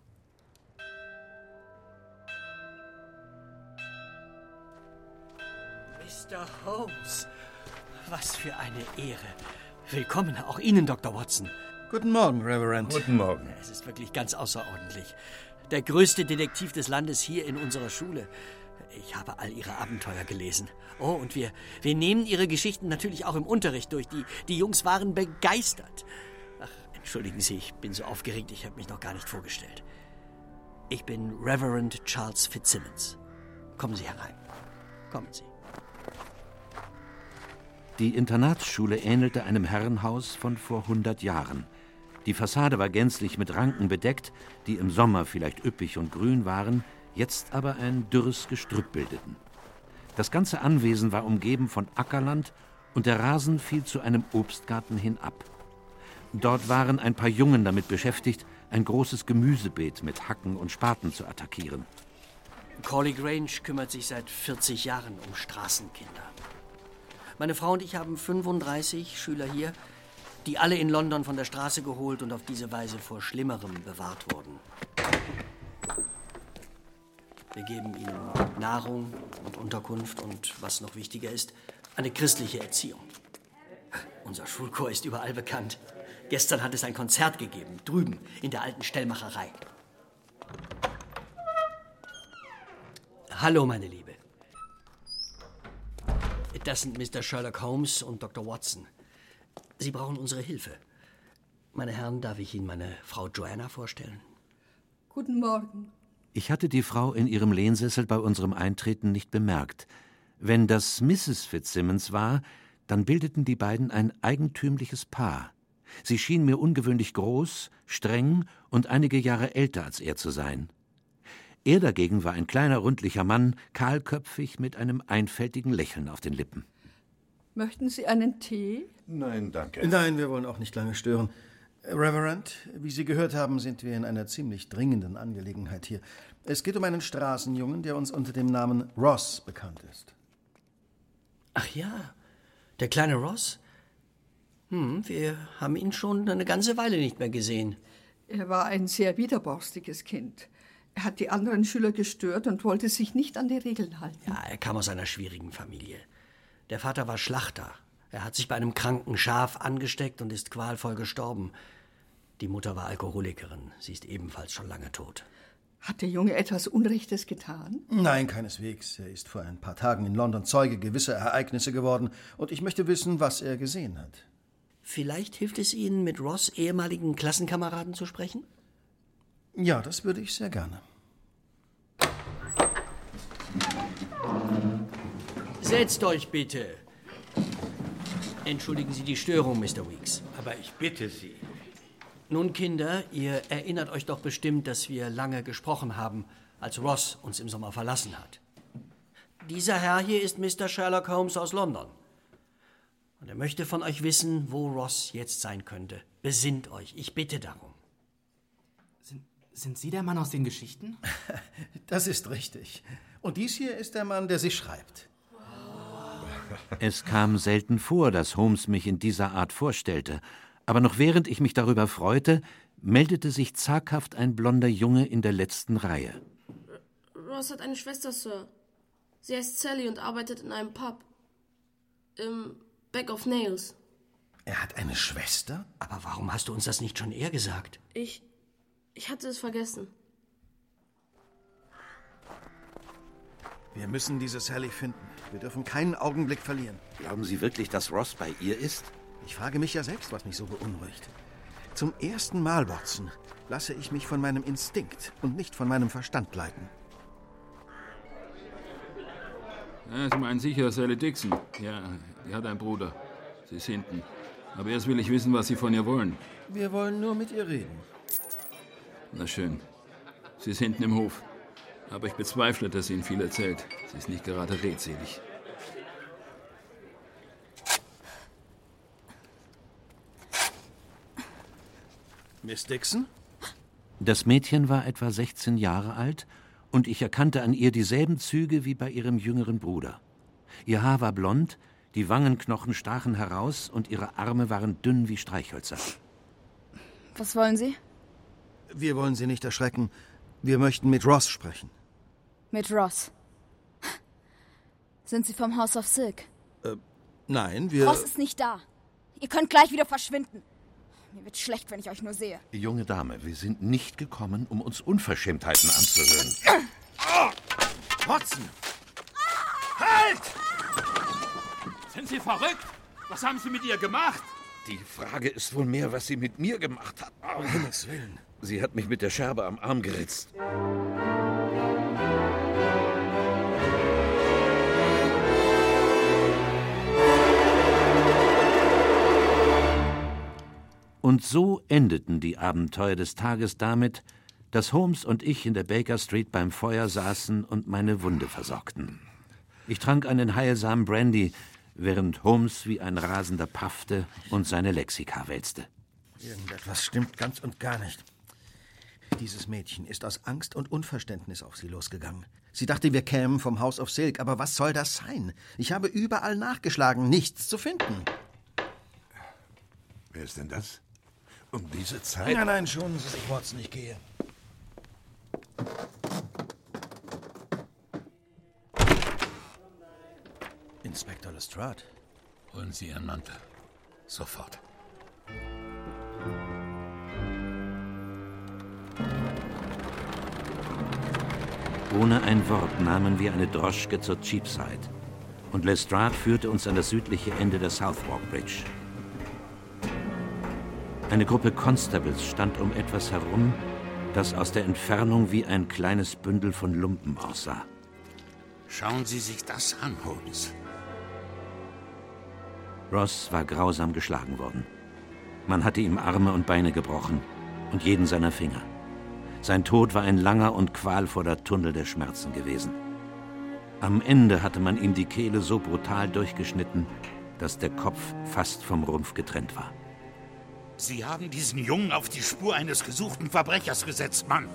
Holmes, was für eine Ehre. Willkommen, auch Ihnen, Dr. Watson. Guten Morgen, Reverend. Guten Morgen. Es ist wirklich ganz außerordentlich. Der größte Detektiv des Landes hier in unserer Schule. Ich habe all Ihre Abenteuer gelesen. Oh, und wir, wir nehmen Ihre Geschichten natürlich auch im Unterricht durch. Die, die Jungs waren begeistert. Ach, entschuldigen Sie, ich bin so aufgeregt, ich habe mich noch gar nicht vorgestellt. Ich bin Reverend Charles Fitzsimmons. Kommen Sie herein. Kommen Sie. Die Internatsschule ähnelte einem Herrenhaus von vor 100 Jahren. Die Fassade war gänzlich mit Ranken bedeckt, die im Sommer vielleicht üppig und grün waren, jetzt aber ein dürres Gestrüpp bildeten. Das ganze Anwesen war umgeben von Ackerland und der Rasen fiel zu einem Obstgarten hinab. Dort waren ein paar Jungen damit beschäftigt, ein großes Gemüsebeet mit Hacken und Spaten zu attackieren. Corley Grange kümmert sich seit 40 Jahren um Straßenkinder. Meine Frau und ich haben 35 Schüler hier, die alle in London von der Straße geholt und auf diese Weise vor Schlimmerem bewahrt wurden. Wir geben ihnen Nahrung und Unterkunft und, was noch wichtiger ist, eine christliche Erziehung. Unser Schulchor ist überall bekannt. Gestern hat es ein Konzert gegeben, drüben in der alten Stellmacherei. Hallo, meine Liebe. Das sind Mr. Sherlock Holmes und Dr. Watson. Sie brauchen unsere Hilfe. Meine Herren, darf ich Ihnen meine Frau Joanna vorstellen? Guten Morgen. Ich hatte die Frau in ihrem Lehnsessel bei unserem Eintreten nicht bemerkt. Wenn das Mrs. Fitzsimmons war, dann bildeten die beiden ein eigentümliches Paar. Sie schien mir ungewöhnlich groß, streng und einige Jahre älter als er zu sein. Er dagegen war ein kleiner, rundlicher Mann, kahlköpfig mit einem einfältigen Lächeln auf den Lippen. Möchten Sie einen Tee? Nein, danke. Nein, wir wollen auch nicht lange stören. Reverend, wie Sie gehört haben, sind wir in einer ziemlich dringenden Angelegenheit hier. Es geht um einen Straßenjungen, der uns unter dem Namen Ross bekannt ist. Ach ja, der kleine Ross? Hm, wir haben ihn schon eine ganze Weile nicht mehr gesehen. Er war ein sehr widerborstiges Kind. Er hat die anderen Schüler gestört und wollte sich nicht an die Regeln halten. Ja, er kam aus einer schwierigen Familie. Der Vater war Schlachter. Er hat sich bei einem kranken Schaf angesteckt und ist qualvoll gestorben. Die Mutter war Alkoholikerin. Sie ist ebenfalls schon lange tot. Hat der Junge etwas Unrechtes getan? Nein, keineswegs. Er ist vor ein paar Tagen in London Zeuge gewisser Ereignisse geworden und ich möchte wissen, was er gesehen hat. Vielleicht hilft es Ihnen, mit Ross ehemaligen Klassenkameraden zu sprechen? Ja, das würde ich sehr gerne. Setzt euch bitte. Entschuldigen Sie die Störung, Mr. Weeks. Aber ich bitte Sie. Nun, Kinder, ihr erinnert euch doch bestimmt, dass wir lange gesprochen haben, als Ross uns im Sommer verlassen hat. Dieser Herr hier ist Mr. Sherlock Holmes aus London. Und er möchte von euch wissen, wo Ross jetzt sein könnte. Besinnt euch, ich bitte darum. Sind, Sie der Mann aus den Geschichten? Das ist richtig. Und dies hier ist der Mann, der sie schreibt. Es kam selten vor, dass Holmes mich in dieser Art vorstellte, aber noch während ich mich darüber freute, meldete sich zaghaft ein blonder Junge in der letzten Reihe. Ross hat eine Schwester, Sir. Sie heißt Sally und arbeitet in einem Pub. Im Back of Nails. Er hat eine Schwester? Aber warum hast du uns das nicht schon eher gesagt? Ich. Ich hatte es vergessen. Wir müssen diese Sally finden. Wir dürfen keinen Augenblick verlieren. Glauben Sie wirklich, dass Ross bei ihr ist? Ich frage mich ja selbst, was mich so beunruhigt. Zum ersten Mal, Watson, lasse ich mich von meinem Instinkt und nicht von meinem Verstand leiten. Ja, Sie meinen sicher Sally Dixon. Ja, die hat einen Bruder. Sie ist hinten. Aber erst will ich wissen, was Sie von ihr wollen. Wir wollen nur mit ihr reden. Na schön. Sie ist hinten im Hof. Aber ich bezweifle, dass sie Ihnen viel erzählt. Sie ist nicht gerade redselig. Miss Dixon? Das Mädchen war etwa 16 Jahre alt und ich erkannte an ihr dieselben Züge wie bei ihrem jüngeren Bruder. Ihr Haar war blond, die Wangenknochen stachen heraus und ihre Arme waren dünn wie Streichhölzer. Was wollen Sie? Wir wollen Sie nicht erschrecken. Wir möchten mit Ross sprechen. Mit Ross. Sind Sie vom House of Silk? Äh, nein, wir. Ross ist nicht da. Ihr könnt gleich wieder verschwinden. Mir wird schlecht, wenn ich euch nur sehe. Junge Dame, wir sind nicht gekommen, um uns Unverschämtheiten anzuhören. Watson! Halt! Sind Sie verrückt? Was haben Sie mit ihr gemacht? Die Frage ist wohl mehr, was sie mit mir gemacht hat. Um Himmels Willen. Sie hat mich mit der Scherbe am Arm geritzt. Und so endeten die Abenteuer des Tages damit, dass Holmes und ich in der Baker Street beim Feuer saßen und meine Wunde versorgten. Ich trank einen heilsamen Brandy, während Holmes wie ein Rasender paffte und seine Lexika wälzte. Irgendetwas stimmt ganz und gar nicht. Dieses Mädchen ist aus Angst und Unverständnis auf sie losgegangen. Sie dachte, wir kämen vom House of Silk, aber was soll das sein? Ich habe überall nachgeschlagen, nichts zu finden. Wer ist denn das? Um diese Zeit? Nein, nein, schonen Sie sich, Watson, ich gehe. Inspektor Lestrade. Holen Sie Ihren Mantel. Sofort. Ohne ein Wort nahmen wir eine Droschke zur Cheapside. Und Lestrade führte uns an das südliche Ende der Southwark Bridge. Eine Gruppe Constables stand um etwas herum, das aus der Entfernung wie ein kleines Bündel von Lumpen aussah. Schauen Sie sich das an, Holmes. Ross war grausam geschlagen worden. Man hatte ihm Arme und Beine gebrochen und jeden seiner Finger. Sein Tod war ein langer und qualvoller Tunnel der Schmerzen gewesen. Am Ende hatte man ihm die Kehle so brutal durchgeschnitten, dass der Kopf fast vom Rumpf getrennt war. Sie haben diesen Jungen auf die Spur eines gesuchten Verbrechers gesetzt, Mann.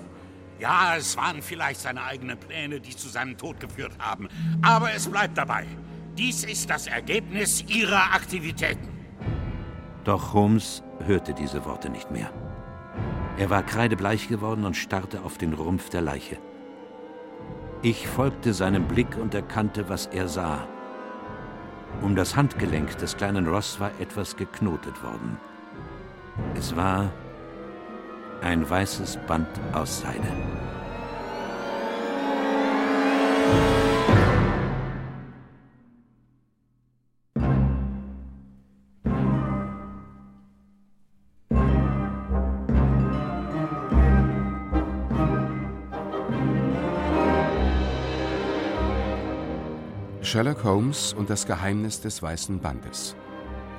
Ja, es waren vielleicht seine eigenen Pläne, die zu seinem Tod geführt haben. Aber es bleibt dabei. Dies ist das Ergebnis Ihrer Aktivitäten. Doch Holmes hörte diese Worte nicht mehr. Er war kreidebleich geworden und starrte auf den Rumpf der Leiche. Ich folgte seinem Blick und erkannte, was er sah. Um das Handgelenk des kleinen Ross war etwas geknotet worden. Es war ein weißes Band aus Seide. Sherlock Holmes und das Geheimnis des Weißen Bandes.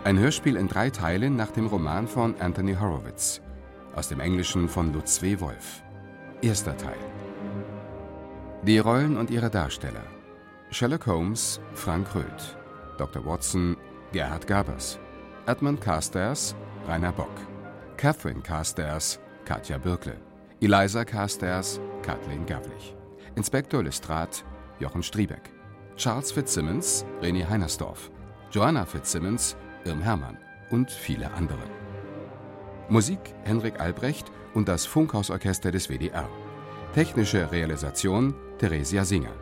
Ein Hörspiel in drei Teilen nach dem Roman von Anthony Horowitz. Aus dem Englischen von Lutz W. Wolf. Erster Teil. Die Rollen und ihre Darsteller. Sherlock Holmes, Frank Röth. Dr. Watson, Gerhard Gabers. Edmund Carstairs, Rainer Bock. Catherine Carstairs, Katja Birkle. Eliza Carstairs, Kathleen Gavlich. Inspektor Lestrade, Jochen Striebeck. Charles Fitzsimmons, René Heinersdorf. Joanna Fitzsimmons, Irm Hermann und viele andere. Musik Henrik Albrecht und das Funkhausorchester des WDR. Technische Realisation Theresia Singer.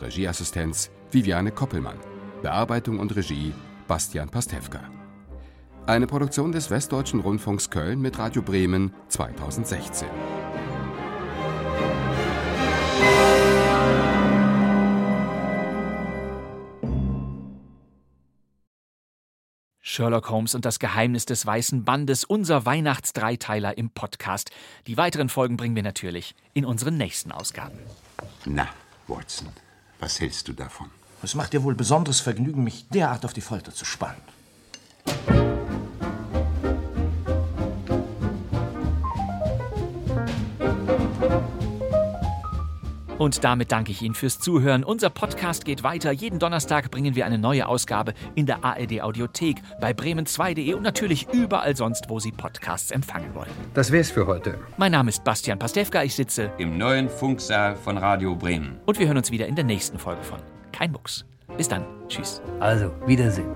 Regieassistenz Viviane Koppelmann. Bearbeitung und Regie Bastian Pastewka. Eine Produktion des Westdeutschen Rundfunks Köln mit Radio Bremen 2016. Sherlock Holmes und das Geheimnis des Weißen Bandes, unser Weihnachtsdreiteiler im Podcast. Die weiteren Folgen bringen wir natürlich in unseren nächsten Ausgaben. Na, Watson, was hältst du davon? Es macht dir wohl besonderes Vergnügen, mich derart auf die Folter zu spannen. Und damit danke ich Ihnen fürs Zuhören. Unser Podcast geht weiter. Jeden Donnerstag bringen wir eine neue Ausgabe in der ARD Audiothek, bei bremen2.de und natürlich überall sonst, wo Sie Podcasts empfangen wollen. Das wär's für heute. Mein Name ist Bastian Pastewka. Ich sitze im neuen Funksaal von Radio Bremen. Und wir hören uns wieder in der nächsten Folge von Kein Mucks. Bis dann. Tschüss. Also, Wiedersehen.